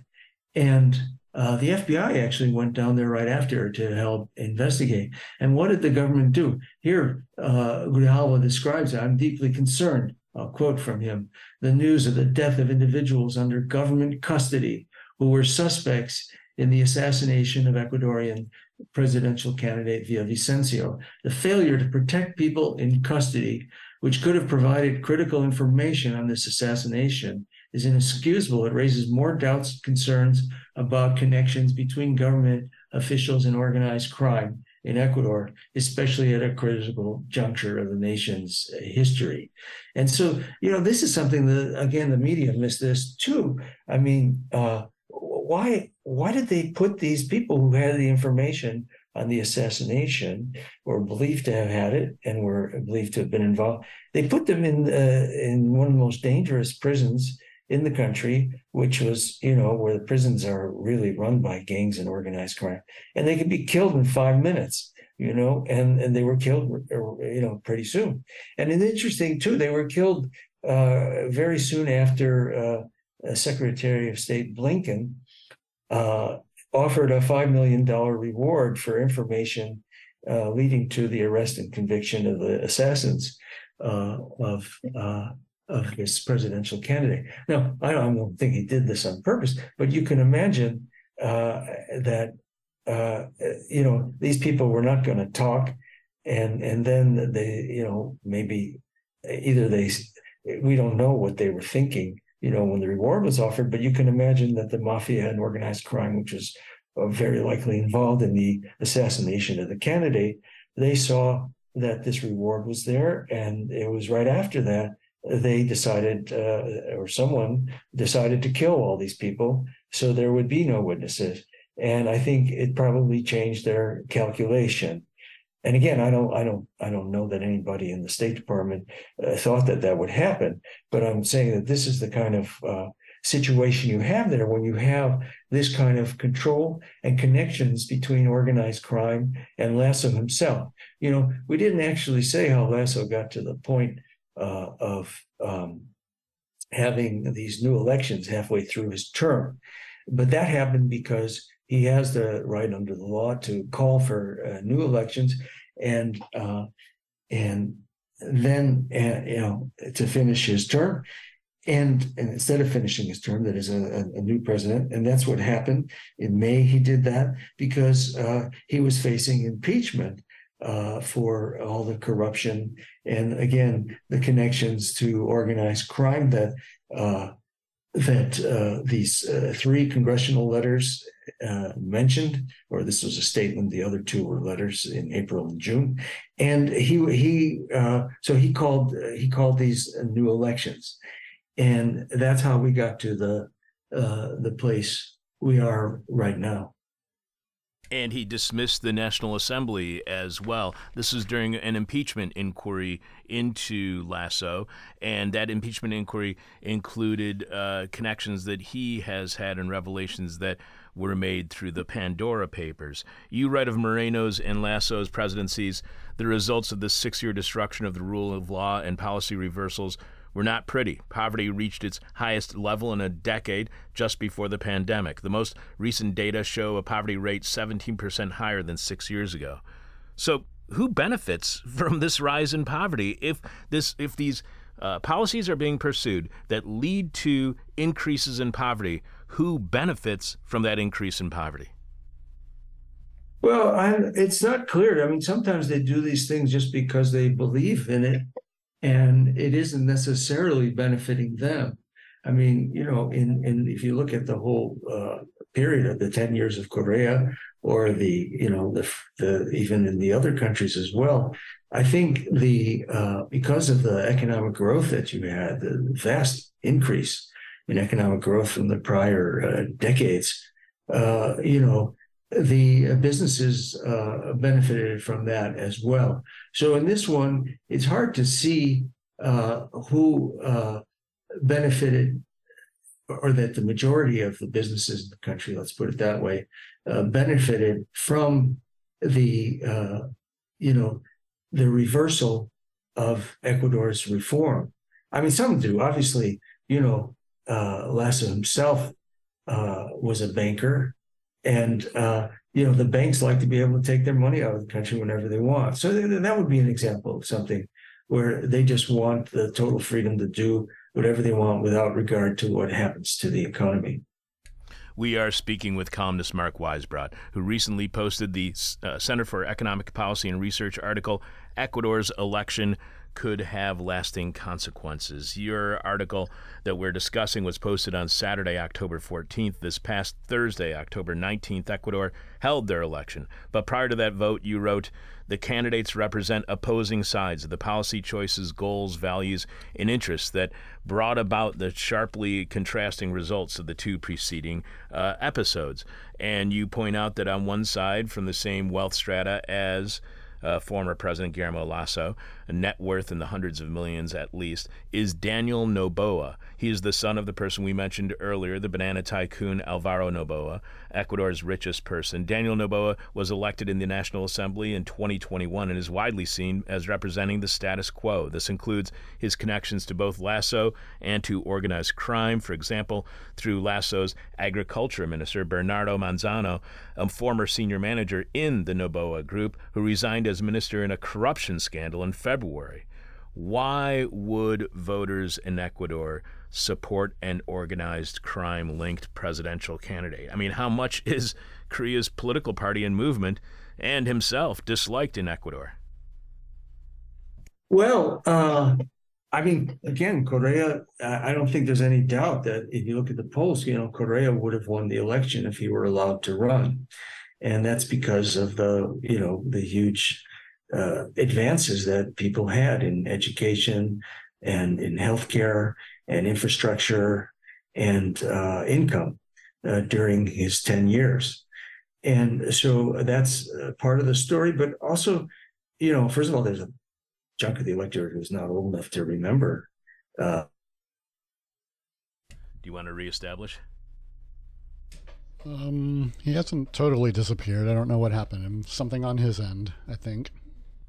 C: And uh, the FBI actually went down there right after to help investigate. And what did the government do? Here, uh, Grijalva describes it. I'm deeply concerned I'll quote from him the news of the death of individuals under government custody who were suspects in the assassination of Ecuadorian presidential candidate Villavicencio. The failure to protect people in custody, which could have provided critical information on this assassination, is inexcusable. It raises more doubts and concerns about connections between government officials and organized crime in Ecuador, especially at a critical juncture of the nation's history. And so, you know, this is something that, again, the media missed this too. I mean, uh, why why did they put these people who had the information on the assassination or believed to have had it and were believed to have been involved? They put them in uh, in one of the most dangerous prisons in the country, which was, you know, where the prisons are really run by gangs and organized crime, and they could be killed in five minutes, you know, and and they were killed, you know, pretty soon. And it's interesting too, they were killed uh, very soon after uh, Secretary of State Blinken uh, offered a five million dollar reward for information uh, leading to the arrest and conviction of the assassins uh, of uh, of this presidential candidate. Now, I don't think he did this on purpose, but you can imagine uh, that uh, you know these people were not going to talk, and and then they you know maybe either they we don't know what they were thinking you know when the reward was offered, but you can imagine that the mafia and organized crime, which was uh, very likely involved in the assassination of the candidate, they saw that this reward was there, and it was right after that they decided, uh, or someone decided to kill all these people so there would be no witnesses. And I think it probably changed their calculation. And again, I don't, I don't, I don't know that anybody in the State Department uh, thought that that would happen. But I'm saying that this is the kind of uh, situation you have there when you have this kind of control and connections between organized crime and Lasso himself. You know, we didn't actually say how Lasso got to the point uh, of um, having these new elections halfway through his term. But that happened because he has the right under the law to call for uh, new elections and uh, and then uh, you know to finish his term. And, and instead of finishing his term, that is a, a, new president, and that's what happened in May. He did that because uh, he was facing impeachment uh, for all the corruption and again the connections to organized crime that uh, that uh, these uh, three congressional letters uh, mentioned, or this was a statement. The other two were letters in April and June, and he he uh, so he called he called these new elections, and that's how we got to the the place we are right now
A: and he dismissed the National Assembly as well. This is during an impeachment inquiry into Lasso, and that impeachment inquiry included uh, connections that he has had and revelations that were made through the Pandora Papers. You write of Moreno's and Lasso's presidencies, the results of the six year destruction of the rule of law and policy reversals were not pretty. Poverty reached its highest level in a decade just before the pandemic. The most recent data show a poverty rate 17% higher than six years ago. So, who benefits from this rise in poverty if this if these uh, policies are being pursued that lead to increases in poverty? Who benefits from that increase in poverty?
C: Well, I, it's not clear. I mean, sometimes they do these things just because they believe in it and it isn't necessarily benefiting them. I mean, you know, in in if you look at the whole uh, period of the ten years of Correa, or the you know the the even in the other countries as well, I think the uh, because of the economic growth that you had, the vast increase in economic growth from the prior uh, decades, uh, you know, the businesses uh, benefited from that as well. So in this one, it's hard to see uh, who uh, benefited, or that the majority of the businesses in the country, let's put it that way, uh, benefited from the uh, you know the reversal of Ecuador's reform. I mean, some do. Obviously, you know, uh, Lasso himself was a banker and uh, you know the banks like to be able to take their money out of the country whenever they want. So th- that would be an example of something where they just want the total freedom to do whatever they want without regard to what happens to the economy.
A: We are speaking with columnist Mark Weisbrot, who recently posted the uh, Center for Economic Policy and Research article, Ecuador's Election could have lasting consequences. Your article that we're discussing was posted on Saturday, October 14th. This past Thursday, October 19th, Ecuador held their election. But prior to that vote, you wrote the candidates represent opposing sides of the policy choices, goals, values, and interests that brought about the sharply contrasting results of the two preceding uh, episodes. And you point out that on one side, from the same wealth strata as uh, former President Guillermo Lasso, a net worth in the hundreds of millions at least, is Daniel Noboa. He is the son of the person we mentioned earlier, the banana tycoon Alvaro Noboa, Ecuador's richest person. Daniel Noboa was elected in the National Assembly in 2021 and is widely seen as representing the status quo. This includes his connections to both Lasso and to organized crime, for example, through Lasso's agriculture minister, Bernardo Manzano, a former senior manager in the Noboa group, who resigned as minister in a corruption scandal in February. Why would voters in Ecuador support an organized crime linked presidential candidate? I mean, how much is Correa's political party and movement and himself disliked in Ecuador?
C: Well, uh, I mean, again, Correa, I don't think there's any doubt that if you look at the polls, you know, Correa would have won the election if he were allowed to run. And that's because of the, you know, the huge uh, advances that people had in education and in healthcare and infrastructure and uh, income uh, during his 10 years. And so that's uh, part of the story. But also, you know, first of all, there's a chunk of the electorate who's not old enough to remember. Uh,
A: Do you want to reestablish?
B: Um, he hasn't totally disappeared. I don't know what happened. Something on his end, I think.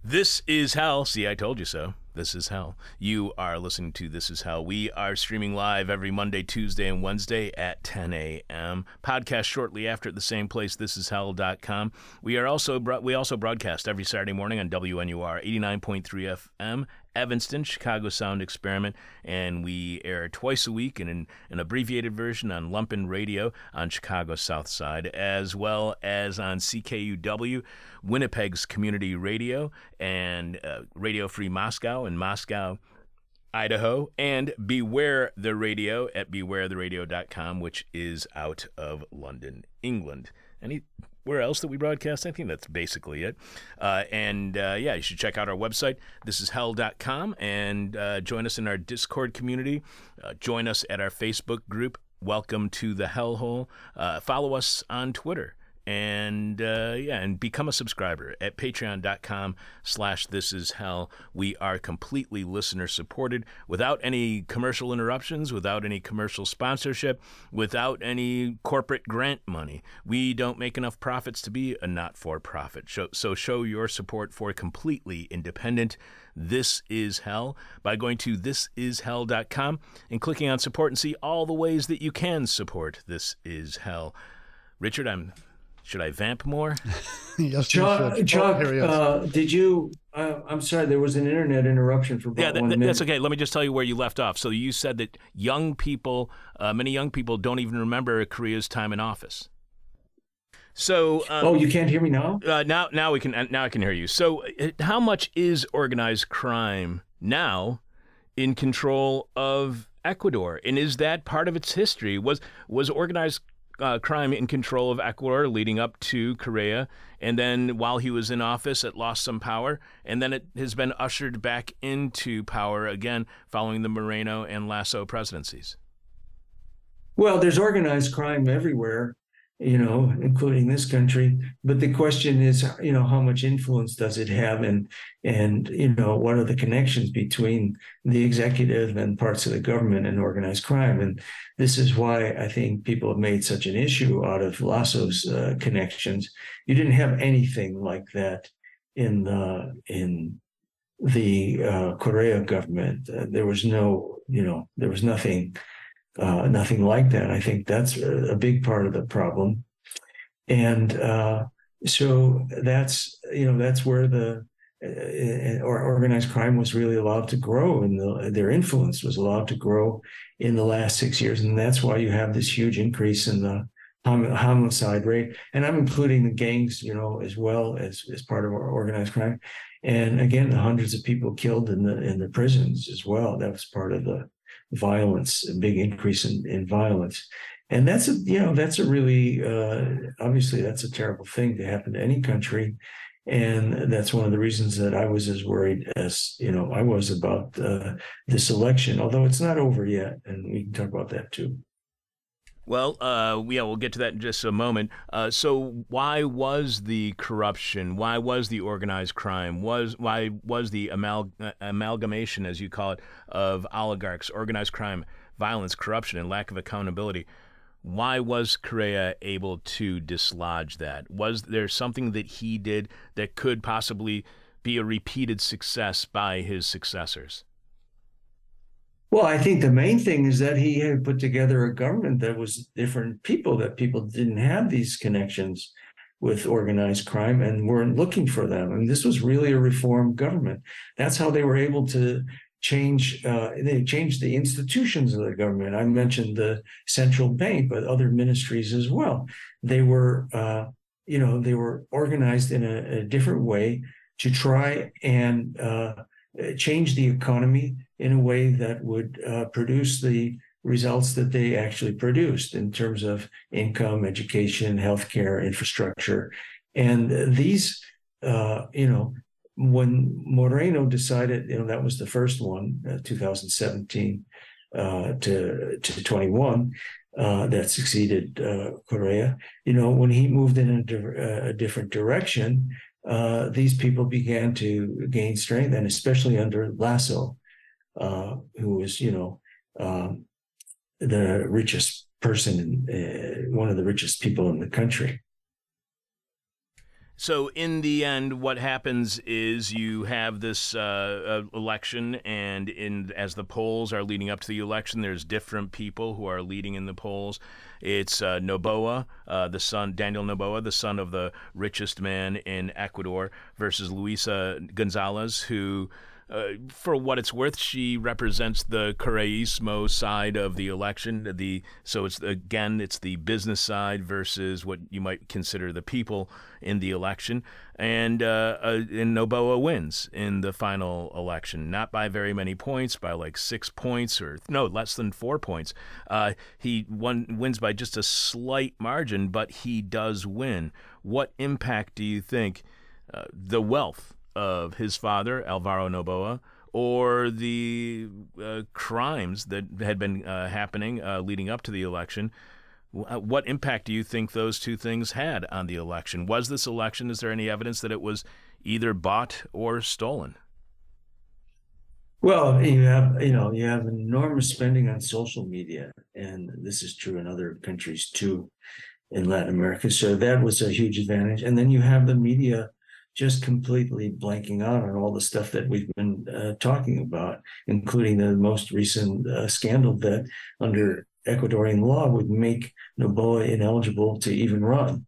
A: This is hell. See, I told you so. This is hell. You are listening to This Is Hell. We are streaming live every Monday, Tuesday, and Wednesday at 10 a.m. Podcast shortly after at the same place, thisishell.com. We are also we also broadcast every Saturday morning on WNUR 89.3 FM Evanston, Chicago Sound Experiment, and we air twice a week in an, an, abbreviated version on Lumpen Radio on Chicago's South Side, as well as on CKUW, Winnipeg's Community Radio, and uh, Radio Free Moscow in Moscow. Idaho, and Beware the Radio at bewaretheradio.com, which is out of London, England. Any where else that we broadcast. I think that's basically it. Uh, and uh, yeah, you should check out our website, This is thisishell.com, and uh, join us in our Discord community. Uh, join us at our Facebook group. Welcome to the Hellhole. Uh, follow us on Twitter and uh, yeah and become a subscriber at patreon.com slash this is hell. We are completely listener supported without any commercial interruptions without any commercial sponsorship without any corporate grant money. We don't make enough profits to be a not-for-profit. So, so show your support for completely independent this is hell by going to thisishell.com and clicking on support and see all the ways that you can support this is hell. Richard i'm should I vamp more?
B: yes,
C: Chuck. Oh, Chuck uh, did you? Uh, I'm sorry, there was an internet interruption for about
A: yeah,
C: one
A: minute. that's okay. Let me just tell you where you left off. So you said that young people, uh, many young people, don't even remember Correa's time in office. So,
C: um, oh, you can't hear me now.
A: Uh, now, now we can. Uh, now I can hear you. So, uh, how much is organized crime now in control of Ecuador, and is that part of its history? Was was organized uh, crime in control of Ecuador leading up to Correa. And then while he was in office, it lost some power. And then it has been ushered back into power again following the Moreno and Lasso presidencies.
C: Well, there's organized crime everywhere you know, including this country. But the question is, you know, how much influence does it have, and and you know, what are the connections between the executive and parts of the government and organized crime? And this is why I think people have made such an issue out of Lasso's uh, connections. You didn't have anything like that in the in the uh, Correa government. Uh, there was no, you know, there was nothing uh, nothing like that. I think that's a, big part of the problem. And uh, so that's, you know, that's where the uh, or organized crime was really allowed to grow and the, their influence was allowed to grow in the last six years. And that's why you have this huge increase in the homicide rate. And I'm including the gangs, you know, as well as, as part of our organized crime. And again, the hundreds of people killed in the in the prisons as well. That was part of the violence, a big increase in, in violence. And that's a you know that's a really uh, obviously that's a terrible thing to happen to any country, and that's one of the reasons that I was as worried as you know I was about uh, this election. Although it's not over yet, and we can talk about that too.
A: Well, uh, yeah, we'll get to that in just a moment. Uh, so, why was the corruption? Why was the organized crime? Was why was the amal- amalgamation, as you call it, of oligarchs, organized crime, violence, corruption, and lack of accountability? Why was Correa able to dislodge that? Was there something that he did that could possibly be a repeated success by his successors?
C: Well, I think the main thing is that he had put together a government that was different people, that people didn't have these connections with organized crime and weren't looking for them. And this was really a reform government. That's how they were able to change. Uh, they changed the institutions of the government. I mentioned the central bank, but other ministries as well. They were, uh, you know, they were organized in a, a different way to try and uh, change the economy in a way that would uh, produce the results that they actually produced in terms of income, education, healthcare, infrastructure. And these, uh, you know, when Moreno decided, you know, that was the first one, uh, 2017 uh, to, to 21, uh, that succeeded uh, Correa. You know, when he moved in a, di- a different direction, uh, these people began to gain strength, and especially under Lasso, uh, who was, you know, um, the richest person, uh, one of the richest people in the country.
A: So, in the end, what happens is you have this uh, uh, election, and in as the polls are leading up to the election, there's different people who are leading in the polls. It's uh, Noboa, uh, the son, Daniel Noboa, the son of the richest man in Ecuador, versus Luisa Gonzalez, who uh, for what it's worth, she represents the Correísmo side of the election. The so it's again it's the business side versus what you might consider the people in the election, and uh, uh, and Noboa wins in the final election, not by very many points, by like six points or no less than four points. Uh, he won wins by just a slight margin, but he does win. What impact do you think uh, the wealth? Of his father, Alvaro Noboa, or the uh, crimes that had been uh, happening uh, leading up to the election. Uh, what impact do you think those two things had on the election? Was this election, is there any evidence that it was either bought or stolen?
C: Well, you have you know you have enormous spending on social media, and this is true in other countries too, in Latin America. So that was a huge advantage. And then you have the media just completely blanking out on all the stuff that we've been uh, talking about, including the most recent uh, scandal that under Ecuadorian law would make Noboa ineligible to even run.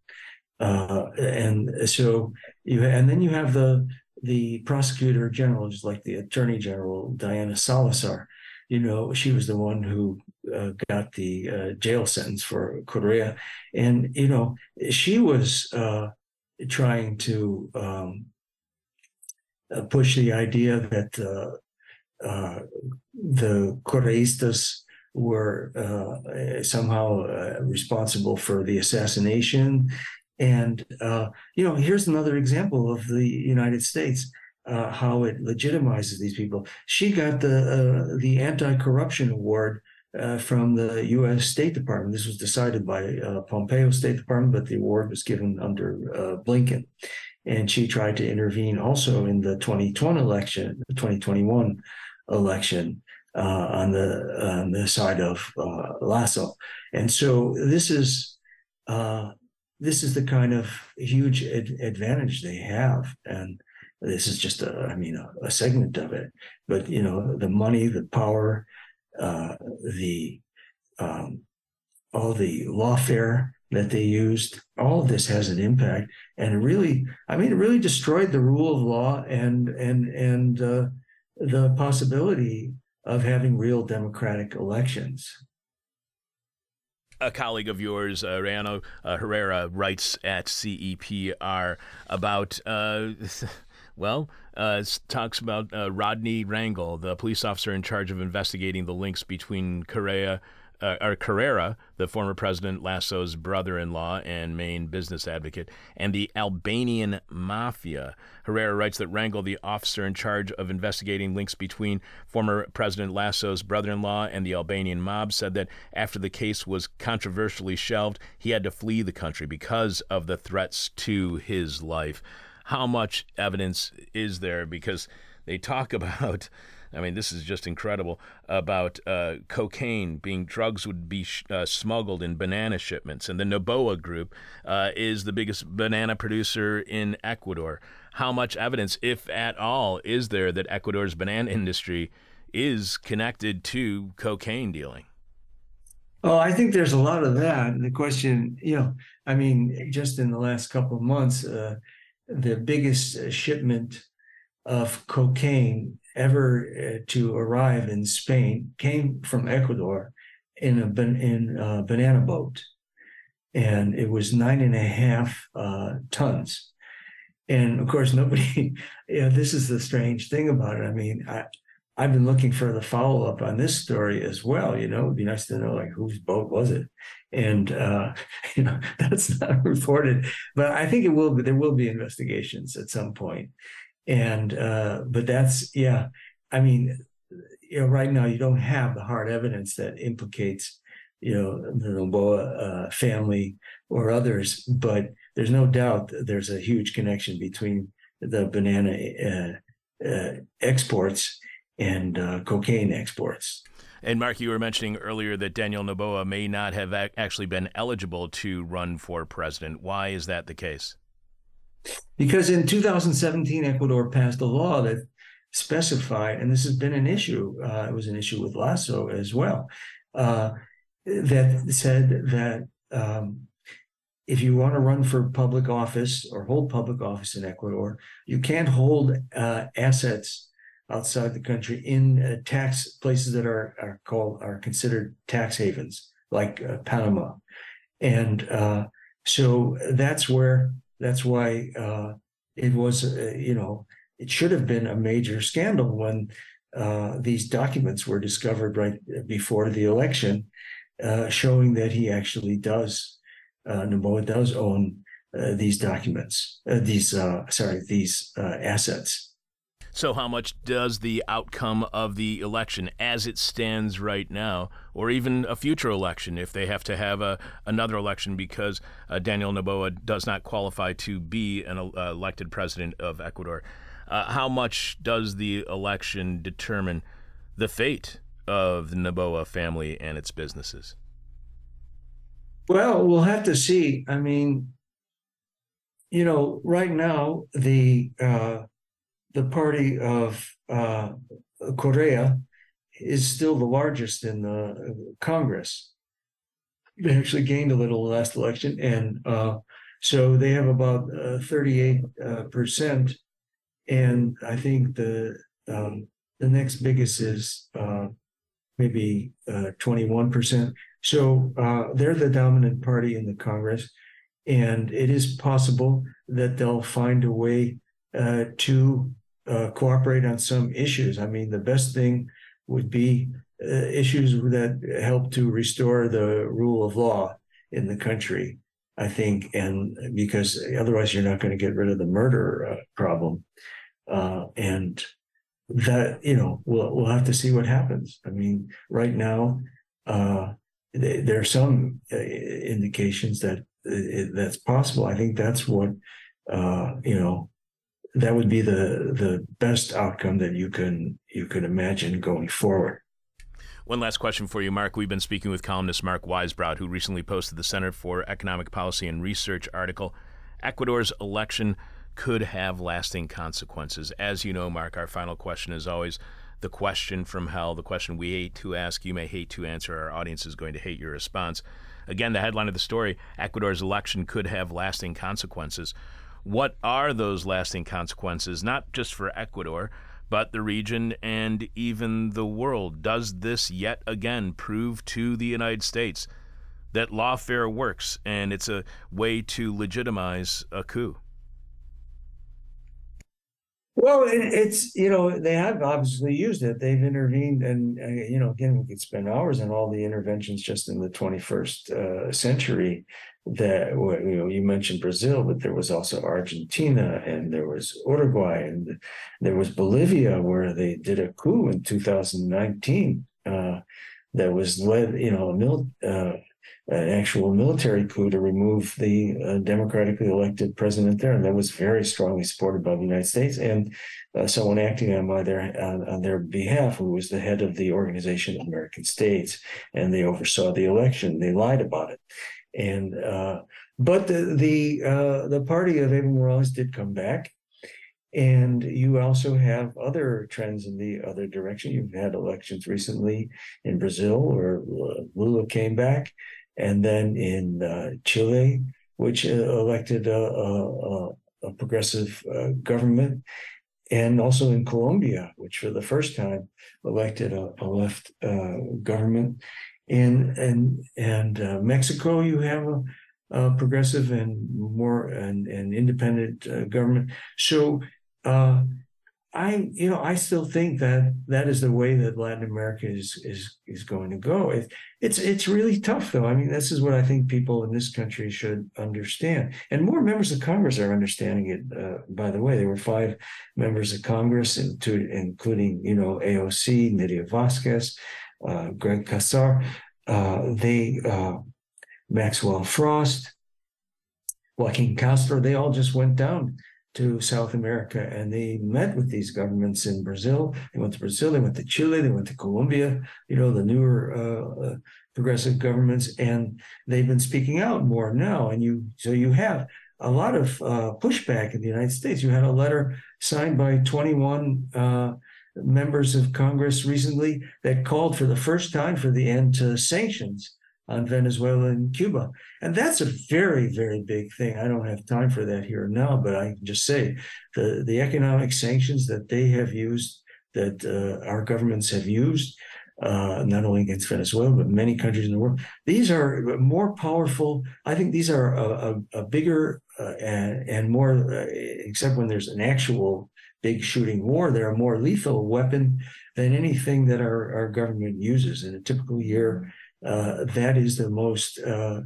C: Uh, and so you and then you have the the prosecutor general, just like the attorney general Diana Salazar. You know, she was the one who uh, got the uh, jail sentence for Correa, and you know she was uh, trying to um, uh, push the idea that uh, uh, the Correistas were uh, somehow uh, responsible for the assassination. And, uh, you know, here's another example of the United States. how it legitimizes these people. She got the the anti-corruption award uh, from the U.S. State Department. This was decided by uh, Pompeo State Department, but the award was given under uh, Blinken. And she tried to intervene also in the 2020 election, the 2021 election uh, on the on the side of uh, Lasso. And so this is uh, this is the kind of huge ad- advantage they have, and this is just a I mean a, a segment of it. But you know the money, the power uh, the um, all the lawfare, that they used. All of this has an impact, and really, I mean, it really destroyed the rule of law and and and uh, the possibility of having real democratic elections.
A: A colleague of yours, uh, Rayano uh, Herrera, writes at CEPR about. Uh, well, uh, talks about uh, Rodney Rangel, the police officer in charge of investigating the links between Correa uh, or Carrera, the former President Lasso's brother in law and main business advocate, and the Albanian mafia. Herrera writes that Rangel, the officer in charge of investigating links between former President Lasso's brother in law and the Albanian mob, said that after the case was controversially shelved, he had to flee the country because of the threats to his life. How much evidence is there? Because they talk about I mean, this is just incredible about uh, cocaine being drugs would be sh- uh, smuggled in banana shipments. And the Noboa Group uh, is the biggest banana producer in Ecuador. How much evidence, if at all, is there that Ecuador's banana industry is connected to cocaine dealing?
C: Oh, I think there's a lot of that. The question, you know, I mean, just in the last couple of months, uh, the biggest shipment of cocaine ever uh, to arrive in Spain came from Ecuador in a in a banana boat, and it was nine and a half uh, tons. And of course, nobody. Know, this is the strange thing about it. I mean, I I've been looking for the follow up on this story as well. You know, it'd be nice to know like whose boat was it, and uh, you know that's not reported. But I think it will. Be, there will be investigations at some point. point and uh, but that's yeah i mean you know right now you don't have the hard evidence that implicates you know the Noboa uh, family or others but there's no doubt there's a huge connection between the banana uh, uh exports and uh, cocaine exports
A: and Mark, you were mentioning earlier that Daniel Noboa may not have actually been eligible to run for president. Why is that the case?
C: Because in 2017, Ecuador passed a law that specified, and this has been an issue, uh, it was an issue with Lasso as well, uh, that said that um, if you want to run for public office or hold public office in Ecuador, you can't hold uh, assets outside the country in uh, tax places that are, are called are considered tax havens, like uh, Panama, and uh, so that's where that's why uh, it was, uh, you know, it should have been a major scandal when uh, these documents were discovered right before the election, showing that he actually does, uh, does own these documents, these, sorry, these assets.
A: So, how much does the outcome of the election as it stands right now, or even a future election, if they have to have a, another election because uh, Daniel Noboa does not qualify to be an uh, elected president of Ecuador, uh, how much does the election determine the fate of the Noboa family and its businesses?
C: Well, we'll have to see. I mean, you know, right now, the uh, the party of uh, is still the largest in the Congress. They actually gained a little last election, and uh, so they have about uh, 38 uh, percent. And I think the um, the next biggest is uh, maybe uh, 21 percent. So they're the dominant party in the Congress, and it is possible that they'll find a way to uh, cooperate on some issues. I mean, the best thing would be uh, issues that help to restore the rule of law in the country. I think, and because otherwise you're not going to get rid of the murder uh, problem, uh, and that you know we'll we'll have to see what happens. I mean, right now uh, there are some uh, indications that that's possible. I think that's what you know that would be the the best outcome that you can you can imagine going forward.
A: One last question for you, Mark. We've been speaking with columnist Mark Weisbrot, who recently posted the Center for Economic Policy and Research article Ecuador's election could have lasting consequences. As you know, Mark, our final question is always the question from hell, the question we hate to ask, you may hate to answer. Our audience is going to hate your response. Again, the headline of the story Ecuador's election could have lasting consequences. What are those lasting consequences, not just for Ecuador, but the region and even the world? Does this yet again prove to the United States that lawfare works and it's a way to legitimize a coup?
C: Well, it, it's you know they have obviously used it. They've intervened, and uh, you know again we could spend hours on all the interventions just in the 21st uh, century. That you know you mentioned Brazil, but there was also Argentina, and there was Uruguay, and there was Bolivia, where they did a coup in 2019 uh, that was led, you know, a mil, uh, an actual military coup to remove the uh, democratically elected president there, and that was very strongly supported by the United States and uh, someone acting on by their on, on, their behalf, who was the head of the Organization of American States, and they oversaw the election. They lied about it, and uh, but the the uh, the party of Evo Morales did come back. And you also have other trends in the other direction. You've had elections recently in Brazil where Lula came back and then in uh, Chile, which uh, elected a, a, a progressive uh, government, and also in Colombia, which for the first time elected a, a left uh, government. In and and uh, Mexico, you have a, progressive and more and, and independent uh, government. So I, you know, I still think that that is the way that Latin America is is is going to go. It, it's it's really tough, though. I mean, this is what I think people in this country should understand, and more members of Congress are understanding it. Uh, by the way, there were five members of Congress, into, including you know AOC, Nydia Vasquez, uh, Greg Casar, uh, they uh, Maxwell Frost, Joaquin Castro. They all just went down to South America and they met with these governments in Brazil. They went to Brazil, they went to Chile, they went to Colombia, you know, the newer uh, uh, progressive governments, and they've been speaking out more now. And you, so you have a lot of uh, pushback in the United States. You had a letter signed by 21 uh, members of Congress recently that called for the first time for the end to sanctions on Venezuela and Cuba. And that's a very, very big thing. I don't have time for that here now, but I can just say the, the economic sanctions that they have used, that uh, our governments have used, uh, not only against Venezuela, but many countries in the world, these are more powerful. I think these are a, a, a bigger uh, and, and, more, uh, except when there's an actual big shooting war, they're a more lethal weapon than anything that our, our government uses. In a typical year, uh, that is the most uh,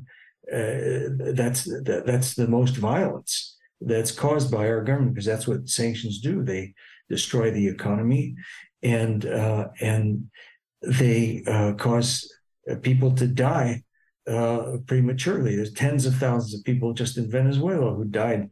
C: uh, that's that, that's the most violence that's caused by our government because that's what sanctions do. They destroy the economy and uh, and they uh, cause people to die uh, prematurely. There's tens of thousands of people just in Venezuela who died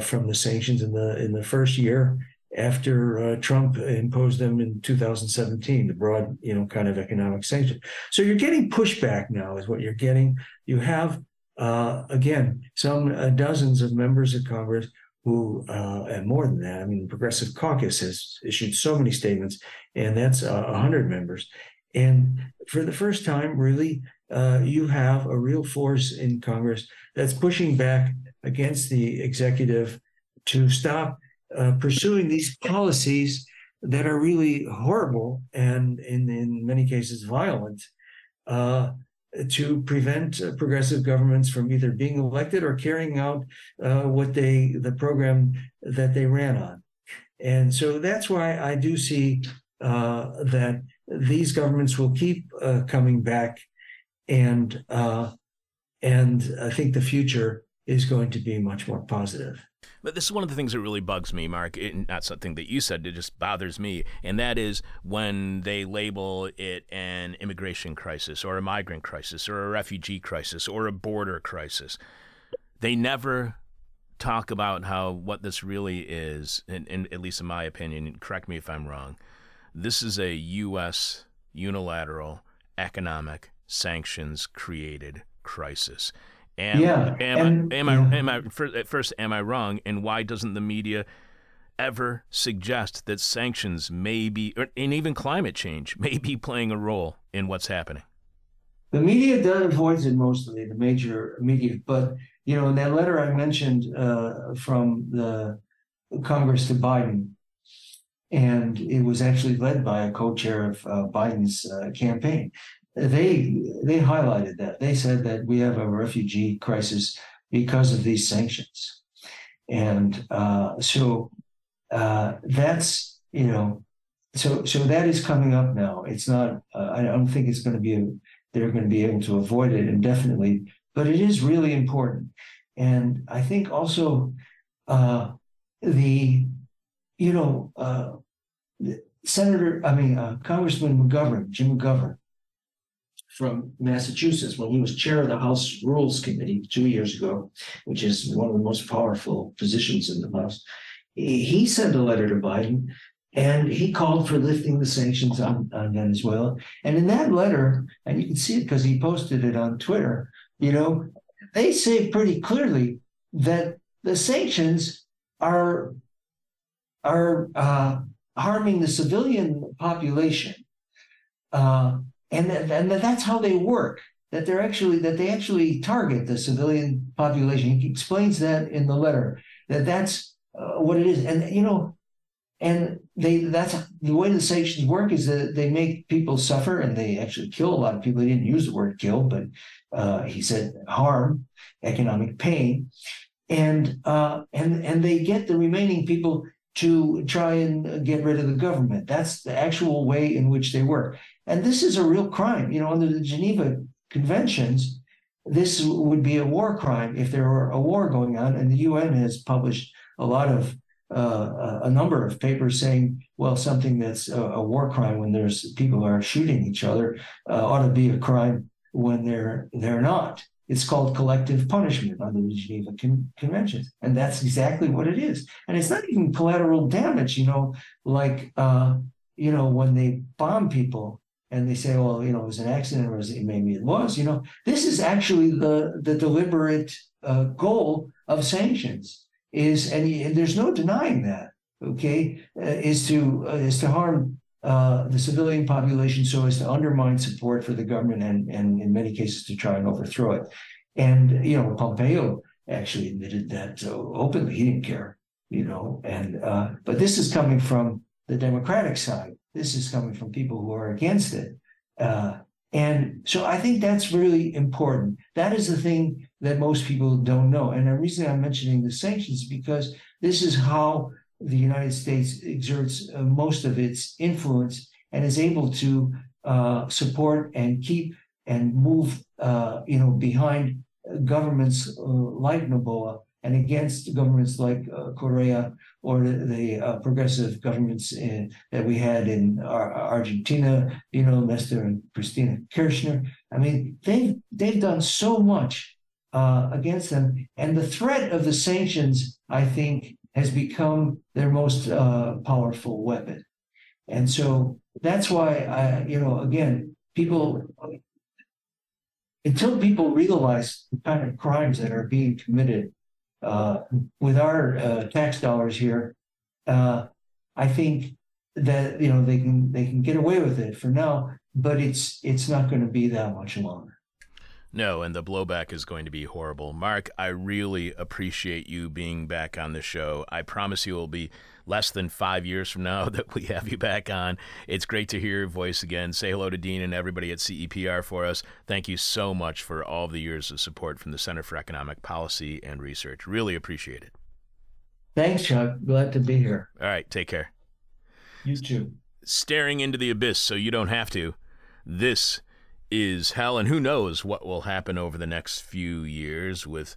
C: from the sanctions in the in the first year after uh, Trump imposed them in 2017, the broad, you know, kind of economic sanction. So you're getting pushback now, is what you're getting. You have, uh, again, some uh, dozens of members of Congress who, uh, and more than that, I mean, the Progressive Caucus has issued so many statements, and that's uh, 100 members. And for the first time, really, uh, you have a real force in Congress that's pushing back against the executive to stop uh, pursuing these policies that are really horrible and in, in many cases violent uh, to prevent uh, progressive governments from either being elected or carrying out uh, what they the program that they ran on. And so that's why i do see uh, that these governments will keep uh, coming back and and i think the future is going to be much more positive
A: but this is one of the things that really bugs me, Mark. It, not something that you said, it just bothers me. And that is when they label it an immigration crisis or a migrant crisis or a refugee crisis or a border crisis. They never talk about how what this really is, and, and at least in my opinion, correct me if I'm wrong, this is a U.S. unilateral economic sanctions created crisis. Am,
C: yeah.
A: Am, and, am, yeah. I, am I, first, at first, am I wrong? And why doesn't the media ever suggest that sanctions may be, and even climate change, may be playing a role in what's happening?
C: The media does avoids it mostly, the major media. But you know, in that letter I mentioned uh, from the Congress to Biden, and it was actually led by a co-chair of uh, Biden's uh, campaign. They they highlighted that. They said that we have a refugee crisis because of these sanctions, and uh, so uh, that's you know, so so that is coming up now. It's not. Uh, I don't think it's going to be a they're going to be able to avoid it indefinitely. But it is really important. And I think also uh, the, you know, uh, Senator, I mean, uh, Congressman McGovern, Jim McGovern from Massachusetts, when he was chair of the House Rules Committee two years ago, which is one of the most powerful positions in the House, he, sent a letter to Biden and he called for lifting the sanctions on, on Venezuela. And in that letter, and you can see it because he posted it on Twitter, you know, they say pretty clearly that the sanctions are are uh, harming the civilian population, uh, and and that's how they work. That they're actually that they actually target the civilian population. He explains that in the letter that that's uh, what it is. And you know, and they that's the way the sanctions work is that they make people suffer and they actually kill a lot of people. He didn't use the word kill, but uh, he said harm, economic pain, and uh, and and they get the remaining people to try and get rid of the government. That's the actual way in which they work, and this is a real crime. You know, under the Geneva Conventions, this would be a war crime if there were a war going on, and the UN has published a lot of uh, a number of papers saying, well, something that's a, a, war crime when there's people are shooting each other uh, ought to be a crime when they're they're not. It's called collective punishment under the Geneva Con- Conventions, and that's exactly what it is. And it's not even collateral damage, you know, like uh, you know when they bomb people and they say, well, you know, it was an accident or maybe it was, you know, this is actually the the deliberate uh, goal of sanctions is, and, and there's no denying that, okay, uh, is to uh, is to harm uh, the civilian population so as to undermine support for the government and, and in many cases to try and overthrow it. And you know, Pompeo actually admitted that so openly. He didn't care, you know. And uh, but this is coming from the Democratic side. This is coming from people who are against it. Uh, and so I think that's really important. That is the thing that most people don't know. And the reason I'm mentioning the sanctions is because this is how the United States exerts uh, most of its influence and is able to uh, support and keep and move, uh, you know, behind governments uh, like Noboa and against governments like uh, Correa or the, the uh, progressive governments in, that we had in Argentina, you know, Nestor and Cristina Kirchner. I mean, they've they've done so much uh, against them, and the threat of the sanctions, I think, has become their most uh, powerful weapon. And so that's why I, you know, again, people until people realize the kind of crimes that are being committed uh, with our uh, tax dollars here, uh, I think that you know they can they can get away with it for now, but it's it's not going to be that much longer.
A: No, and the blowback is going to be horrible. Mark, I really appreciate you being back on the show. I promise you will be less than five years from now that we have you back on. It's great to hear your voice again. Say hello to Dean and everybody at CEPR for us. Thank you so much for all the years of support from the Center for Economic Policy and Research. Really appreciate it.
C: Thanks, Chuck. Glad to be here.
A: All right, take care.
C: You too.
A: Staring into the abyss so you don't have to. This is hell, and who knows what will happen over the next few years with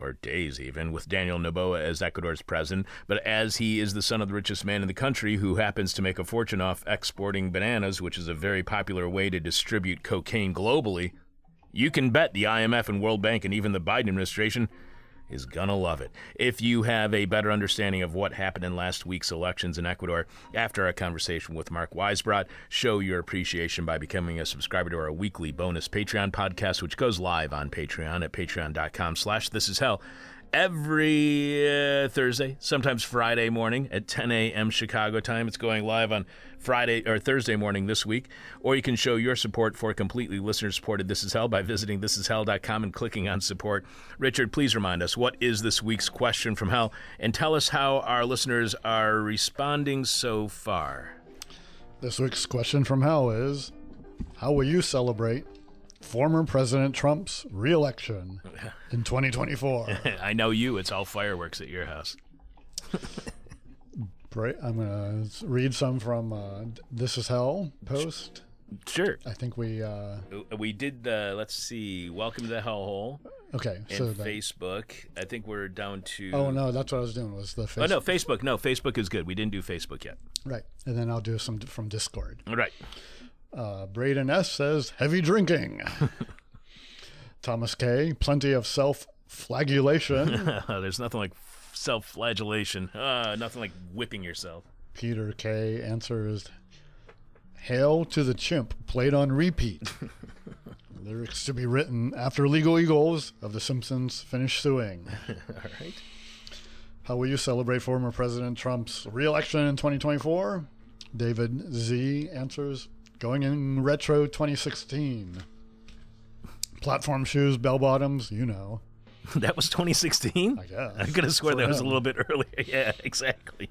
A: or days even, with Daniel Noboa as Ecuador's president. But as he is the son of the richest man in the country who happens to make a fortune off exporting bananas, which is a very popular way to distribute cocaine globally, you can bet the IMF and World Bank and even the Biden administration is gonna love it. If you have a better understanding of what happened in last week's elections in Ecuador after our conversation with Mark Weisbrot, show your appreciation by becoming a subscriber to our weekly bonus Patreon podcast, which goes live on Patreon at patreon.com slash this is hell. every uh, Thursday, sometimes Friday morning at 10 a.m. Chicago time. It's going live on Friday or Thursday morning this week. Or you can show your support for completely listener supported This Is Hell by visiting thisishell.com and clicking on support. Richard, please remind us what is this week's question from hell and tell us how our listeners are responding so far.
B: This week's question from hell is How will you celebrate former President Trump's reelection in 2024?
A: I know you, it's all fireworks at your house.
B: Right, I'm going to read some from uh, This Is Hell post.
A: Sure.
B: I think we, uh,
A: We did the, let's see, Welcome to the Hellhole
B: okay,
A: and
B: so that,
A: Facebook. I think we're down to.
B: oh no, that's what I was doing was the
A: Oh, no, Facebook. No, Facebook is good. We didn't do Facebook yet.
B: right, and then I'll do some from Discord.
A: All right.
B: Uh, Braden S says heavy drinking. Thomas K, plenty of self flagellation.
A: There's nothing like self flagellation. Uh, nothing like whipping yourself.
B: Peter K answers Hail to the Chimp, played on repeat. Lyrics to be written after Legal Eagles of The Simpsons finish suing.
A: All right.
B: How will you celebrate former President Trump's reelection in 2024? David Z answers Going in retro 2016. Platform shoes, bell bottoms, you know.
A: That was 2016?
B: I guess.
A: I could have swore
B: For
A: that was a little bit earlier. Yeah, exactly.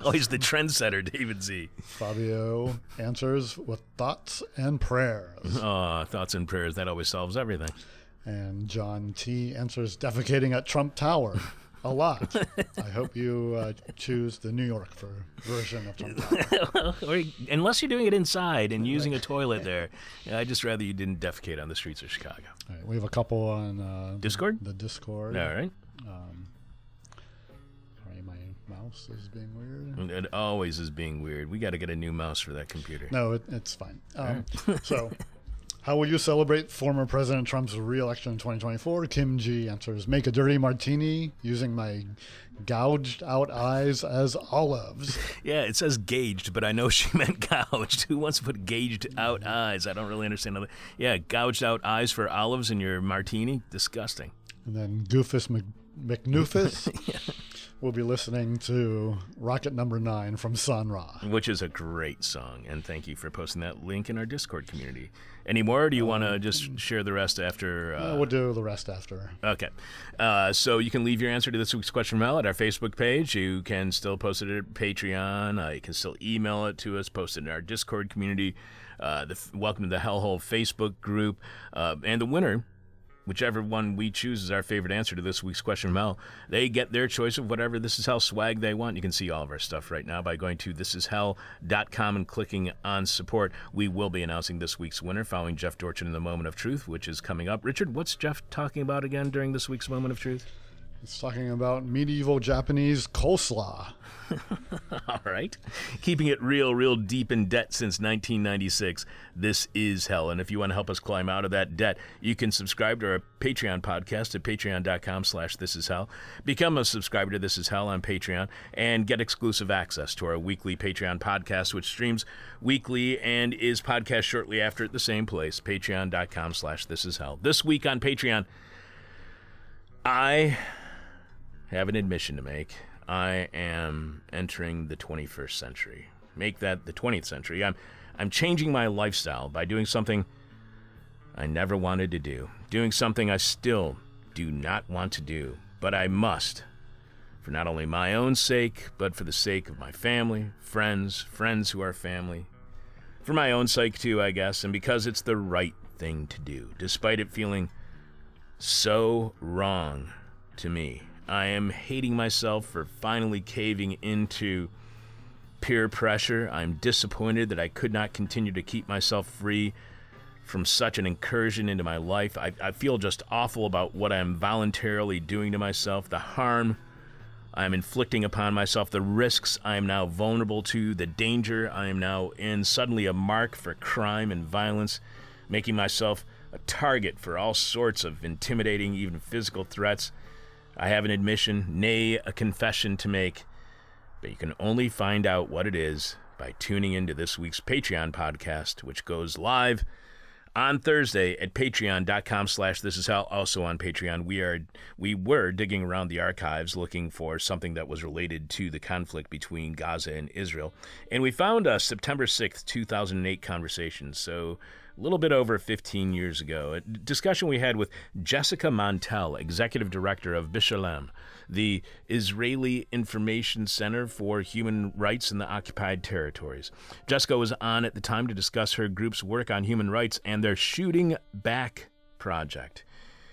A: Oh, he's the trendsetter, David Z.
B: Fabio answers with thoughts and prayers.
A: Oh, thoughts and prayers. That always solves everything.
B: And John T answers defecating at Trump Tower a lot. I hope you uh, choose the New York for version of
A: or, unless you're doing it inside and using a toilet there. I'd just rather you didn't defecate on the streets of Chicago.
B: All right, we have a couple on uh,
A: Discord?
B: The Discord.
A: All right.
B: Sorry, my mouse is being weird.
A: It always is being weird. We got to get a new mouse for that computer.
B: No, it, it's fine. Um, so, how will you celebrate former President Trump's reelection in 2024? Kim G answers Make a dirty martini using my gouged out eyes as olives.
A: Yeah, it says gauged, but I know she meant gouged. Who wants to put gauged out eyes? I don't really understand. Yeah, gouged out eyes for olives in your martini? Disgusting.
B: And then Goofus Mc, McNoofus will be listening to Rocket Number Nine from Sun Ra.
A: Which is a great song, and thank you for posting that link in our Discord community. Any more, or do you want to just share the rest after? Uh,
B: Uh, we'll do the rest after.
A: Okay. Uh, so you can leave your answer to this week's question mail at our Facebook page. You can still post it at Patreon. Uh, you can still email it to us, post it in our Discord community, uh, the Welcome to the Hellhole Facebook group. Uh, and the winner, whichever one we choose is our favorite answer to this week's question mail, they get their choice of whatever This Is Hell swag they want. You can see all of our stuff right now by going to thisishell.com and clicking on support. We will be announcing this week's winner following Jeff Dorchen in the Moment of Truth, which is coming up. Richard, what's Jeff talking about again during this week's Moment of Truth?
B: It's talking about medieval Japanese coleslaw.
A: All right. Keeping it real, real deep in debt since 1996. This is hell. And if you want to help us climb out of that debt, you can subscribe to our Patreon podcast at patreon.com slash this is hell. Become a subscriber to This Is Hell on Patreon and get exclusive access to our weekly Patreon podcast, which streams weekly and is podcast shortly after at the same place, patreon.com slash this is hell. This week on Patreon, I have an admission to make. I am entering the 21st century. Make that the 20th century. I'm I'm changing my lifestyle by doing something I never wanted to do. Doing something I still do not want to do, but I must. For not only my own sake, but for the sake of my family, friends, friends who are family. For my own sake too, I guess, and because it's the right thing to do, despite it feeling so wrong to me. I am hating myself for finally caving into peer pressure. I'm disappointed that I could not continue to keep myself free from such an incursion into my life. I, I feel just awful about what I'm voluntarily doing to myself, the harm I am inflicting upon myself, the risks I am now vulnerable to, the danger I am now in, suddenly a mark for crime and violence, making myself a target for all sorts of intimidating, even physical threats. I have an admission, nay, a confession to make, but you can only find out what it is by tuning into this week's Patreon podcast, which goes live on Thursday at patreon.com slash this is how also on Patreon we are we were digging around the archives looking for something that was related to the conflict between Gaza and Israel. And we found a September 6th, 2008 conversation. So a little bit over 15 years ago, a discussion we had with Jessica Montell, executive director of B'Tselem, the Israeli Information Center for Human Rights in the Occupied Territories. Jessica was on at the time to discuss her group's work on human rights and their Shooting Back project.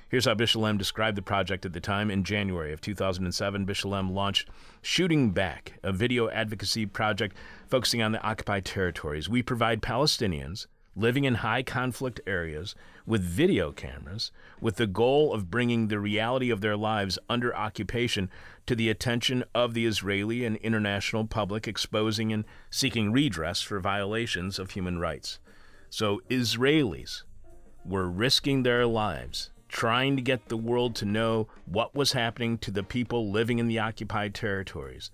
A: Here's how B'Tselem described the project at the time. In January of 2007, B'Tselem launched Shooting Back, a video advocacy project focusing on the occupied territories. We provide Palestinians living in high conflict areas with video cameras with the goal of bringing the reality of their lives under occupation to the attention of the Israeli and international public, exposing and seeking redress for violations of human rights. So, Israelis were risking their lives trying to get the world to know what was happening to the people living in the occupied territories,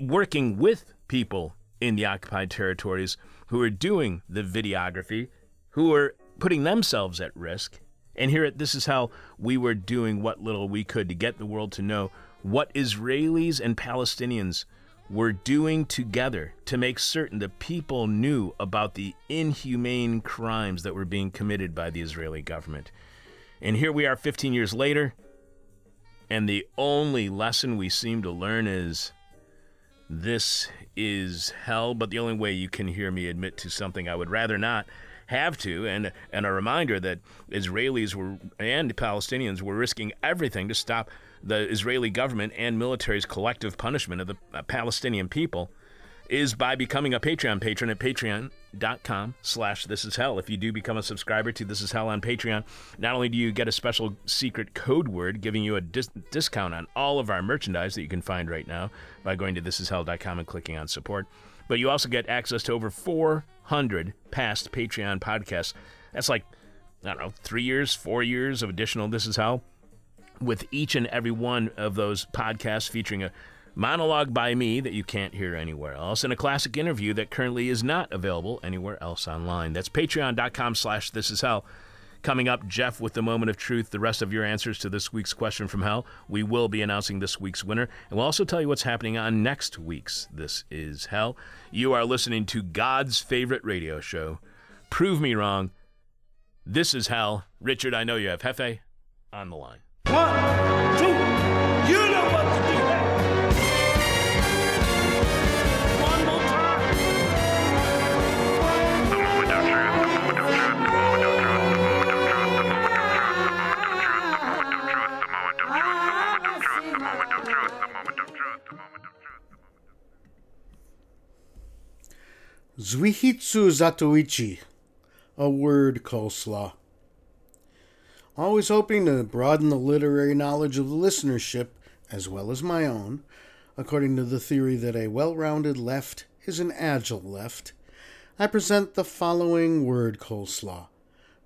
A: working with people in the occupied territories who are doing the videography, who are putting themselves at risk. And here, this is how we were doing what little we could to get the world to know what Israelis and Palestinians were doing together to make certain that people knew about the inhumane crimes that were being committed by the Israeli government. And here we are 15 years later, and the only lesson we seem to learn is this is hell, but the only way you can hear me admit to something I would rather not have to, and and a reminder that Israelis were and Palestinians were risking everything to stop the Israeli government and military's collective punishment of the uh, Palestinian people is by becoming a Patreon patron at patreon.com slash this is hell. If you do become a subscriber to This Is Hell on Patreon, not only do you get a special secret code word giving you a dis- discount on all of our merchandise that you can find right now by going to thisishell.com and clicking on support, but you also get access to over 400 past Patreon podcasts. That's like, I don't know, three years, four years of additional This Is Hell, with each and every one of those podcasts featuring a monologue by me that you can't hear anywhere else, and a classic interview that currently is not available anywhere else online. That's patreon.com slash this is hell. Coming up, Jeff with the moment of truth, the rest of your answers to this week's question from hell. We will be announcing this week's winner, and we'll also tell you what's happening on next week's This Is Hell. You are listening to God's favorite radio show. Prove me wrong. This is hell. Richard, I know you have Hefe on the line.
D: One,
E: Zuihitsu Zatoichi, a word coleslaw. Always hoping to broaden the literary knowledge of the listenership, as well as my own, according to the theory that a well rounded left is an agile left, I present the following word coleslaw.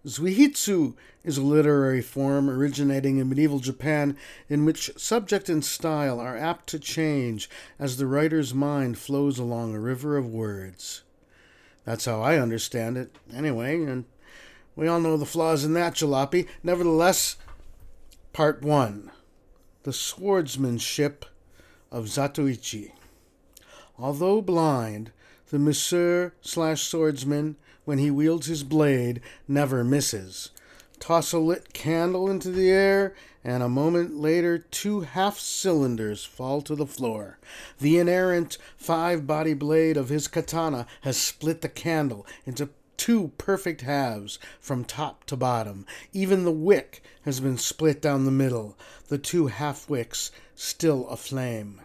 E: Zuihitsu is a literary form originating in medieval Japan in which subject and style are apt to change as the writer's mind flows along a river of words. That's how I understand it, anyway, and we all know the flaws in that jalopy. Nevertheless, Part 1 The Swordsmanship of Zatoichi. Although blind, the monsieur slash swordsman, when he wields his blade, never misses. Toss a lit candle into the air, and a moment later, two half cylinders fall to the floor. The inerrant five body blade of his katana has split the candle into two perfect halves from top to bottom. Even the wick has been split down the middle, the two half wicks still aflame.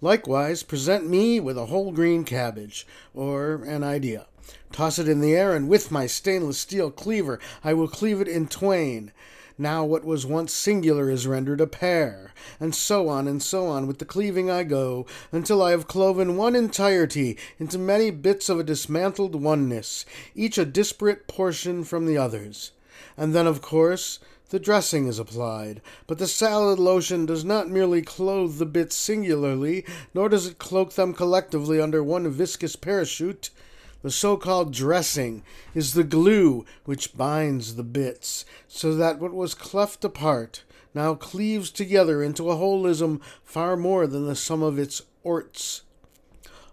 E: Likewise, present me with a whole green cabbage, or an idea. Toss it in the air, and with my stainless steel cleaver I will cleave it in twain. Now what was once singular is rendered a pair, and so on and so on with the cleaving I go, until I have cloven one entirety into many bits of a dismantled oneness, each a disparate portion from the others. And then, of course, the dressing is applied, but the salad lotion does not merely clothe the bits singularly, nor does it cloak them collectively under one viscous parachute. The so called dressing is the glue which binds the bits, so that what was cleft apart now cleaves together into a holism far more than the sum of its orts.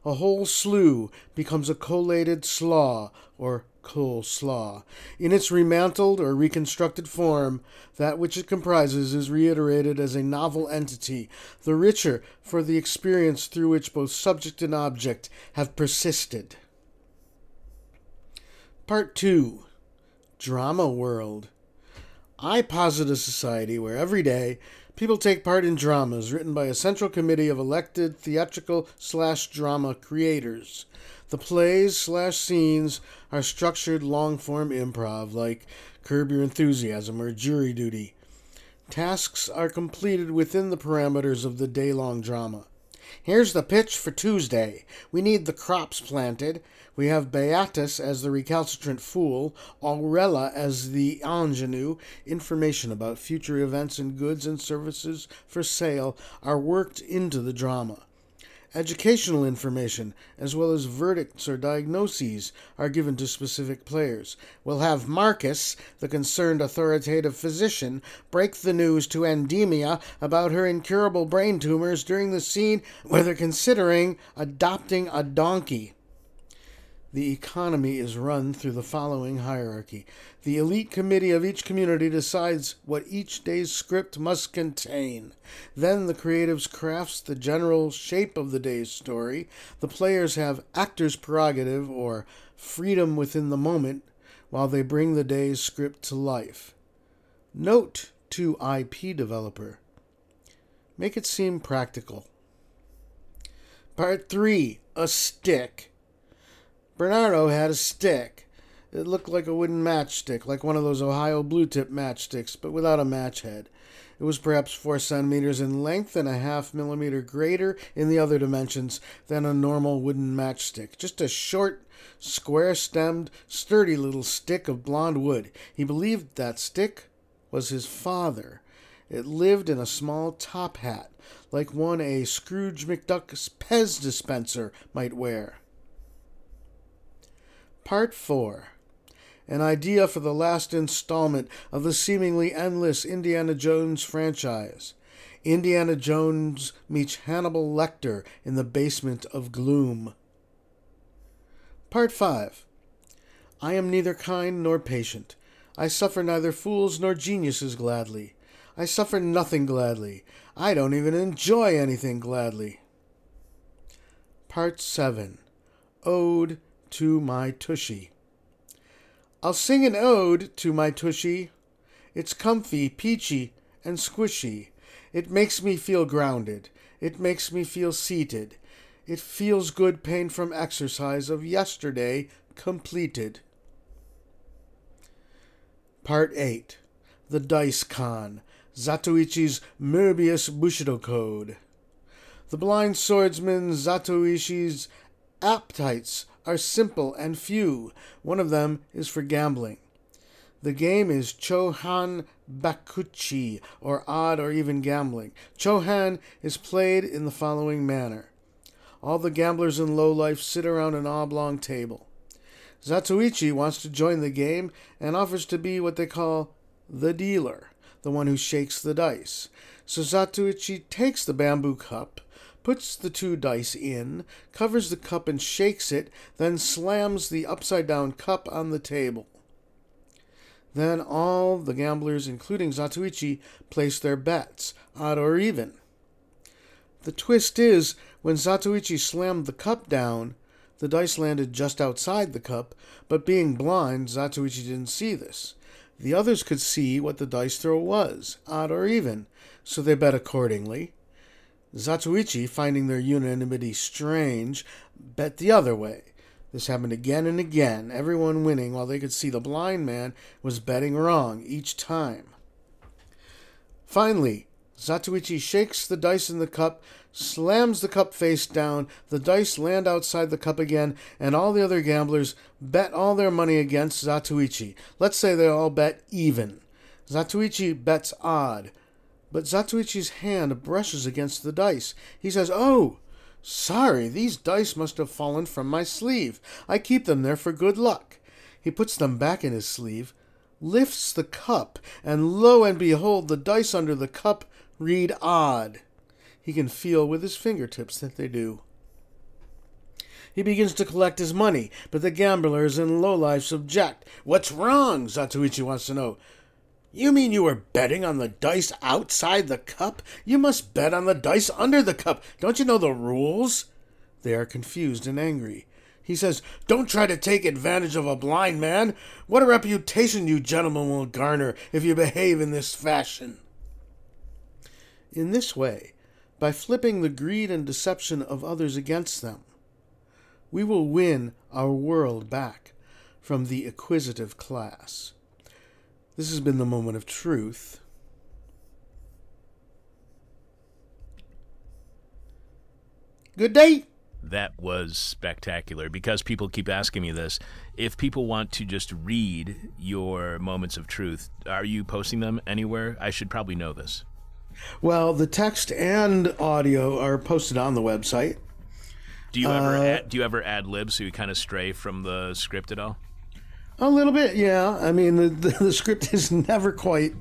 E: A whole slough becomes a collated slaw, or coal slaw. In its remantled or reconstructed form, that which it comprises is reiterated as a novel entity, the richer for the experience through which both subject and object have persisted. Part 2 Drama World. I posit a society where every day people take part in dramas written by a central committee of elected theatrical slash drama creators. The plays slash scenes are structured long form improv like Curb Your Enthusiasm or Jury Duty. Tasks are completed within the parameters of the day long drama. Here's the pitch for Tuesday. We need the crops planted. We have Beatus as the recalcitrant fool, Aurella as the ingenue. Information about future events and goods and services for sale are worked into the drama. Educational information, as well as verdicts or diagnoses, are given to specific players. We'll have Marcus, the concerned authoritative physician, break the news to Endemia about her incurable brain tumors during the scene where they're considering adopting a donkey. The economy is run through the following hierarchy. The elite committee of each community decides what each day's script must contain. Then the creatives crafts the general shape of the day's story. The players have actor's prerogative or freedom within the moment while they bring the day's script to life. Note to IP developer. Make it seem practical. Part 3 A Stick. Bernardo had a stick. It looked like a wooden matchstick, like one of those Ohio blue tip matchsticks, but without a match head. It was perhaps four centimeters in length and a half millimeter greater in the other dimensions than a normal wooden matchstick. Just a short, square stemmed, sturdy little stick of blond wood. He believed that stick was his father. It lived in a small top hat, like one a Scrooge McDuck's Pez dispenser might wear. Part 4 An idea for the last installment of the seemingly endless Indiana Jones franchise. Indiana Jones meets Hannibal Lecter in the basement of gloom. Part 5 I am neither kind nor patient. I suffer neither fools nor geniuses gladly. I suffer nothing gladly. I don't even enjoy anything gladly. Part 7 Ode to my tushy. I'll sing an ode to my tushy. It's comfy, peachy, and squishy. It makes me feel grounded. It makes me feel seated. It feels good pain from exercise of yesterday completed. Part 8 The Dice Con Zatoichi's Möbius Bushido Code. The blind swordsman Zatoichi's appetites are simple and few. One of them is for gambling. The game is Chohan Bakuchi, or odd or even gambling. Chohan is played in the following manner. All the gamblers in low life sit around an oblong table. Zatoichi wants to join the game and offers to be what they call the dealer, the one who shakes the dice. So Zatoichi takes the bamboo cup, puts the two dice in, covers the cup and shakes it, then slams the upside down cup on the table. Then all the gamblers, including Zatoichi, place their bets, odd or even. The twist is, when Zatoichi slammed the cup down, the dice landed just outside the cup, but being blind, Zatoichi didn't see this. The others could see what the dice throw was, odd or even, so they bet accordingly. Zatoichi, finding their unanimity strange, bet the other way. This happened again and again, everyone winning while they could see the blind man was betting wrong each time. Finally, Zatoichi shakes the dice in the cup, slams the cup face down, the dice land outside the cup again, and all the other gamblers bet all their money against Zatoichi. Let's say they all bet even. Zatoichi bets odd, but Zatoichi's hand brushes against the dice. He says, Oh! Sorry, these dice must have fallen from my sleeve. I keep them there for good luck. He puts them back in his sleeve, lifts the cup, and lo and behold, the dice under the cup read odd. He can feel with his fingertips that they do. He begins to collect his money, but the gamblers and lowlifes object. What's wrong? Zatoichi wants to know. You mean you were betting on the dice outside the cup? You must bet on the dice under the cup. Don't you know the rules? They are confused and angry. He says, Don't try to take advantage of a blind man. What a reputation you gentlemen will garner if you behave in this fashion. In this way, by flipping the greed and deception of others against them, we will win our world back from the acquisitive class. This has been the moment of truth. Good day.
A: That was spectacular because people keep asking me this. If people want to just read your moments of truth, are you posting them anywhere? I should probably know this.
E: Well, the text and audio are posted on the website.
A: Do you ever
E: Uh,
A: add, do you ever ad lib so you kind of stray from the script at all?
E: A little bit, yeah. I mean, the, the, the script is never quite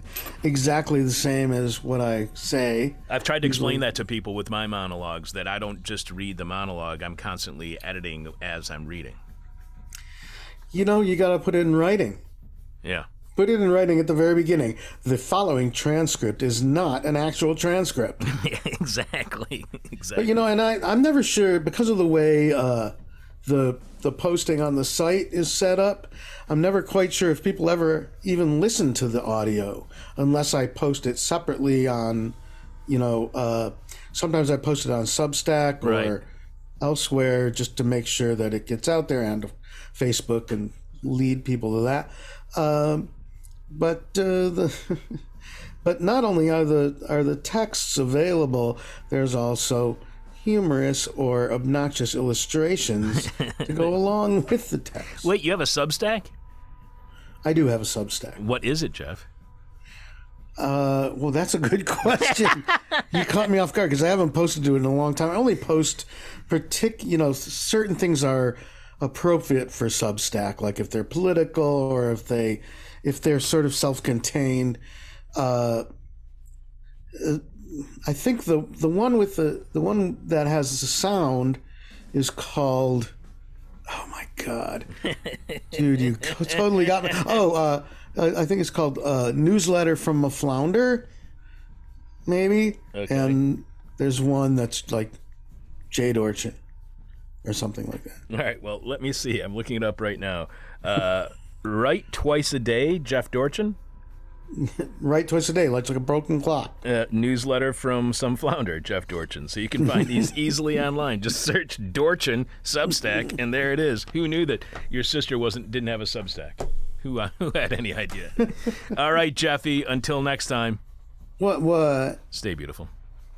E: exactly the same as what I say.
A: I've tried to explain that to people with my monologues that I don't just read the monologue, I'm constantly editing as I'm reading.
E: You know, you got to put it in writing.
A: Yeah.
E: Put it in writing at the very beginning. The following transcript is not an actual transcript.
A: exactly. Exactly.
E: But you know, and I, I'm never sure because of the way uh, the the posting on the site is set up. I'm never quite sure if people ever even listen to the audio unless I post it separately on, you know, uh, sometimes I post it on Substack or
A: Right.
E: elsewhere just to make sure that it gets out there and Facebook and lead people to that. Um, but uh, the but not only are the are the texts available, there's also humorous or obnoxious illustrations to go along with the text.
A: Wait, you have a Substack?
E: I do have a Substack.
A: What is it, Jeff?
E: Uh, well, that's a good question. you caught me off guard because I haven't posted to it in a long time. I only post partic, you know, certain things are appropriate for Substack, like if they're political or if they, if they're sort of self-contained. Uh, uh, I think the the one with the the one that has the sound is called. Oh my god, dude! You totally got me. Oh, uh, I think it's called uh, "Newsletter from a Flounder," maybe.
A: Okay.
E: And there's one that's like Jade Orchin or something like that.
A: All right, well, let me see. I'm looking it up right now. Uh, write twice a day, Jeff Dorchen.
E: Right twice a day, like like a broken clock.
A: Uh, newsletter from some flounder, Jeff Dorchen. So you can find these easily online. Just search Dorchen Substack, and there it is. Who knew that your sister wasn't didn't have a Substack? Who uh, who had any idea? All right, Jeffy. Until next time,
E: What? What?
A: stay beautiful.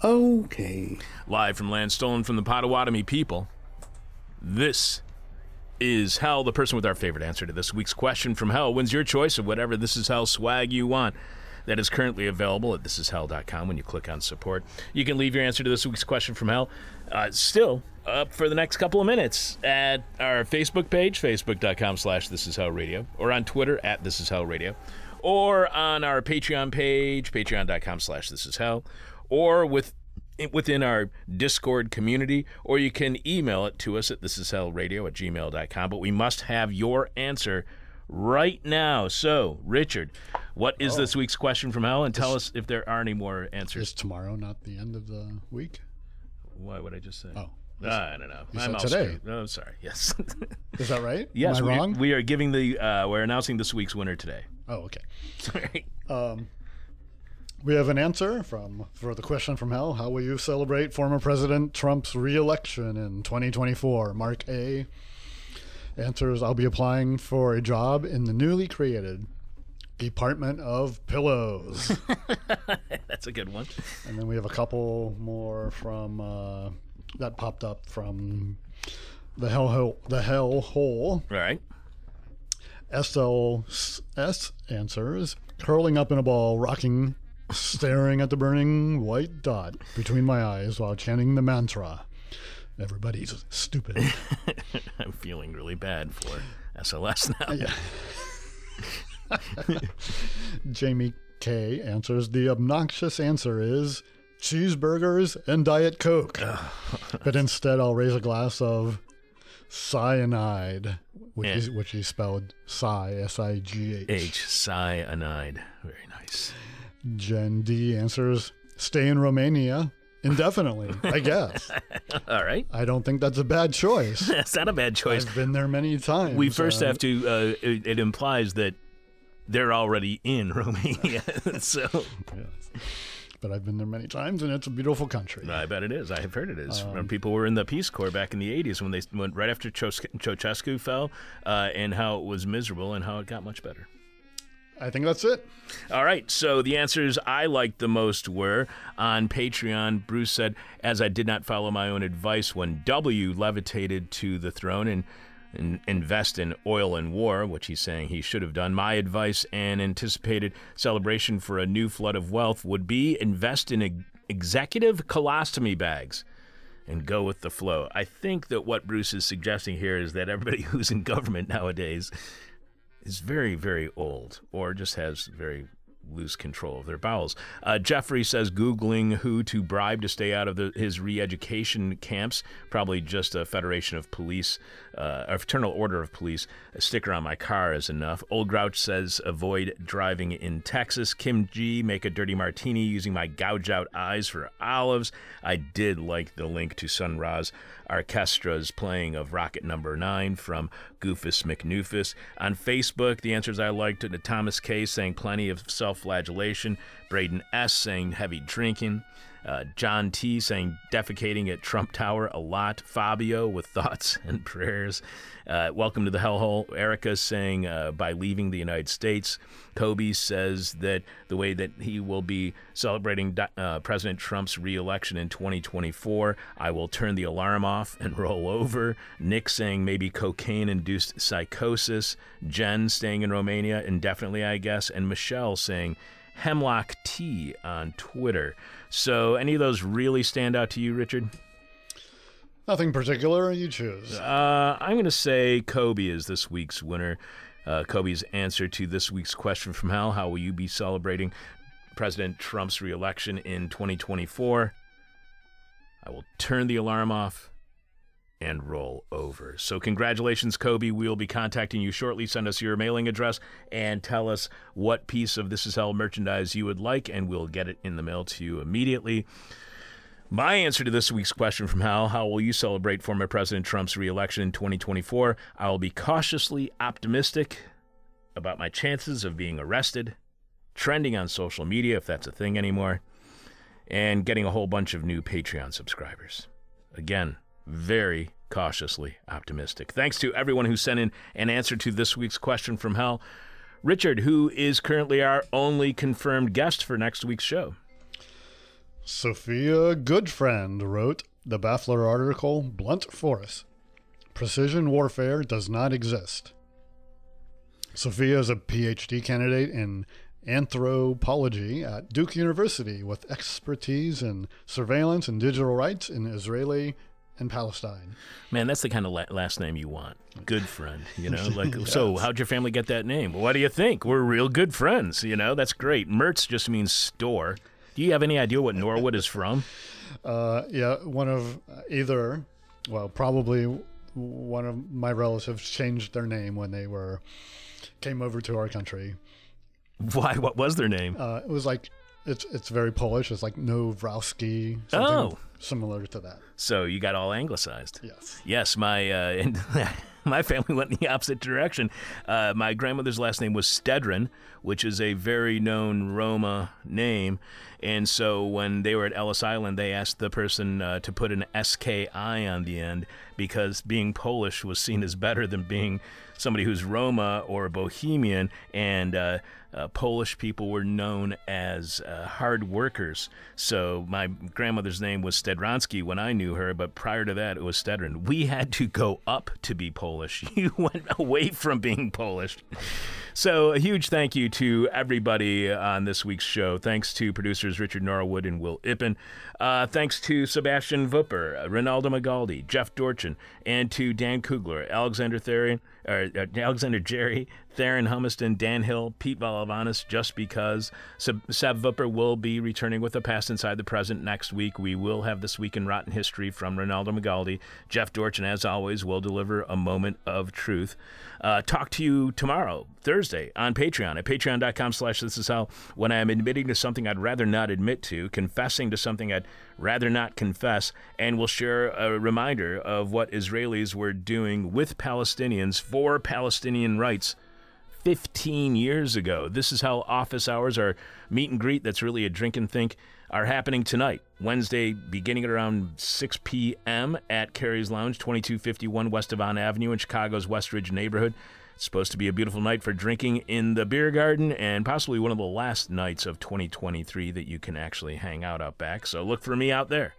E: Okay.
A: Live from land stolen from the Potawatomi people. This is Hell, the person with our favorite answer to this week's question from Hell wins your choice of whatever This Is Hell swag you want. That is currently available at thisishell.com when you click on support. You can leave your answer to this week's question from Hell uh, still up for the next couple of minutes at our Facebook page, facebook.com slash This Is Hell Radio, or on Twitter at This Is Hell Radio, or on our Patreon page, patreon.com slash This Is Hell, or with within our Discord community, or you can email it to us at thisishellradio at gmail.com. But we must have your answer right now. So, Richard, what is this week's question from hell? And tell us if there are any more answers.
B: Is tomorrow not the end of the week?
A: Why would I just say?
B: Oh,
A: I don't know. I'm
B: today.
A: Oh, sorry. Yes.
B: is that right?
A: yes.
B: Am I
A: we,
B: wrong?
A: we are giving the, uh, we're announcing this week's winner today.
B: oh, okay.
A: Sorry.
B: Um, we have an answer from for the question from hell. How will you celebrate former President Trump's re-election in 2024? Mark A answers: I'll be applying for a job in the newly created Department of Pillows.
A: That's a good one.
B: and then we have a couple more from uh, that popped up from the hell hole. The hell hole.
A: All right.
B: SLS answers curling up in a ball, rocking, staring at the burning white dot between my eyes while chanting the mantra. everybody's stupid.
A: I'm feeling really bad for SLS now.
B: yeah. Jamie K answers the obnoxious answer is cheeseburgers and Diet Coke. but instead, I'll raise a glass of cyanide, which,
A: Yeah.
B: is, which he spelled Psy, S I G H.
A: H cyanide. Very nice.
B: Jen D answers stay in Romania indefinitely, I guess.
A: All right.
B: I don't think that's a bad choice.
A: That's not a bad choice.
B: I've been there many times.
A: We first
B: uh,
A: have to. Uh, it, it implies that they're already in Romania. so
B: yes. But I've been there many times, and it's a beautiful country.
A: I bet it is. I have heard it is.
B: Um,
A: Remember, people were in the Peace Corps back in the '80s when they went right after Ceaus- Ceausescu fell, uh, and how it was miserable and how it got much better.
B: I think that's it.
A: All right, so the answers I liked the most were on Patreon. Bruce said, As I did not follow my own advice when W levitated to the throne and, invest in oil and war, which he's saying he should have done, my advice and anticipated celebration for a new flood of wealth would be invest in executive colostomy bags and go with the flow. I think that what Bruce is suggesting here is that everybody who's in government nowadays is very, very old or just has very loose control of their bowels. Uh, Jeffrey says Googling who to bribe to stay out of the, his re education camps, probably just a Federation of Police, uh, a Fraternal Order of Police. A sticker on my car is enough. Old Grouch says avoid driving in Texas. Kim G, make a dirty martini using my gouge out eyes for olives. I did like the link to Sun Ra's Orchestra's playing of Rocket Number 9 from Goofus McNoofus. On Facebook, the answers I liked to Thomas K saying plenty of self flagellation, Braden S saying heavy drinking. Uh, John T saying defecating at Trump Tower a lot. Fabio with thoughts and prayers. Uh, welcome to the hellhole. Erica saying uh, by leaving the United States. Kobe says that the way that he will be celebrating uh, President Trump's reelection in 2024, I will turn the alarm off and roll over. Nick saying maybe cocaine induced psychosis. Jen staying in Romania indefinitely, I guess. And Michelle saying hemlock tea on Twitter. So, any of those really stand out to you, Richard?
B: Nothing particular. You choose.
A: Uh, I'm going to say Kobe is this week's winner. Uh, Kobe's answer to this week's question from Hal How will you be celebrating President Trump's reelection in 2024? I will turn the alarm off and roll over. So, congratulations, Kobe. We'll be contacting you shortly. Send us your mailing address and tell us what piece of This Is Hell merchandise you would like, and we'll get it in the mail to you immediately. My answer to this week's question from Hal How will you celebrate former President Trump's reelection in 2024? I will be cautiously optimistic about my chances of being arrested, trending on social media, if that's a thing anymore, and getting a whole bunch of new Patreon subscribers. Again, very cautiously optimistic. Thanks to everyone who sent in an answer to this week's question from Hal. Richard, who is currently our only confirmed guest for next week's show.
B: Sophia Goodfriend wrote the Baffler article Blunt Force Precision Warfare Does Not Exist. Sophia is a PhD candidate in anthropology at Duke University with expertise in surveillance and digital rights in Israeli and Palestine.
A: Man, that's the kind of la- last name you want. Good friend, you know. Like, so how'd your family get that name? What do you think? We're real good friends, you know. That's great. Mertz just means store. Do you have any idea what Norwood is from?
B: Uh, yeah, one of either, well, probably one of my relatives changed their name when they were came over to our country.
A: Why? What was their name?
B: Uh, it was like it's it's very Polish. It's like Nowrowski,
A: Oh.
B: similar to that.
A: So you got all anglicized.
B: Yes.
A: Yes, my uh, my family went in the opposite direction. Uh, my grandmother's last name was Stedron, which is a very known Roma name, and so when they were at Ellis Island, they asked the person uh, to put an SKI on the end because being Polish was seen as better than being somebody who's Roma or Bohemian, and uh, uh, Polish people were known as uh, hard workers. So my grandmother's name was Stedronsky when I knew her, but prior to that, it was Stedron. We had to go up to be Polish. You went away from being Polish. So, a huge thank you to everybody on this week's show. Thanks to producers Richard Norwood and Will Ippen. Uh, thanks to Sebastian Vupper, uh, Ronaldo Magaldi, Jeff Dorchen, and to Dan Kugler, Alexander Therian, or, uh, Alexander Jerry, Theron Humiston, Dan Hill, Pete Valavanis, just because. Seb Vupper will be returning with a Past Inside the Present next week. We will have This Week in Rotten History from Ronaldo Magaldi. Jeff Dorchen, as always, will deliver a moment of truth. Uh, talk to you tomorrow, Thursday, on Patreon at patreon.com slash this is how when I'm admitting to something I'd rather not admit to, confessing to something I'd rather not confess, and we'll share a reminder of what Israelis were doing with Palestinians for Palestinian rights 15 years ago. This is how office hours, are meet and greet that's really a drink and think, are happening tonight, Wednesday, beginning at around 6 p.m. at Cary's Lounge, 2251 West Devon Avenue in Chicago's Westridge neighborhood. It's supposed to be a beautiful night for drinking in the beer garden and possibly one of the last nights of 2023 that you can actually hang out out back. So look for me out there.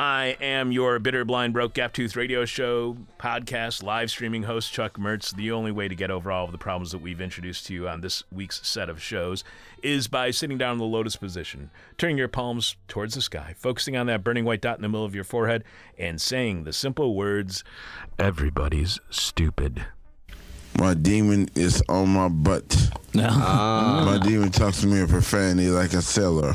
A: I am your bitter, blind, broke, gap tooth radio show, podcast, live streaming host, Chuck Mertz. The only way to get over all of the problems that we've introduced to you on this week's set of shows is by sitting down in the lotus position, turning your palms towards the sky, focusing on that burning white dot in the middle of your forehead, and saying the simple words, Everybody's stupid.
F: My demon is on my butt. Ah. My demon talks to me in profanity like a sailor.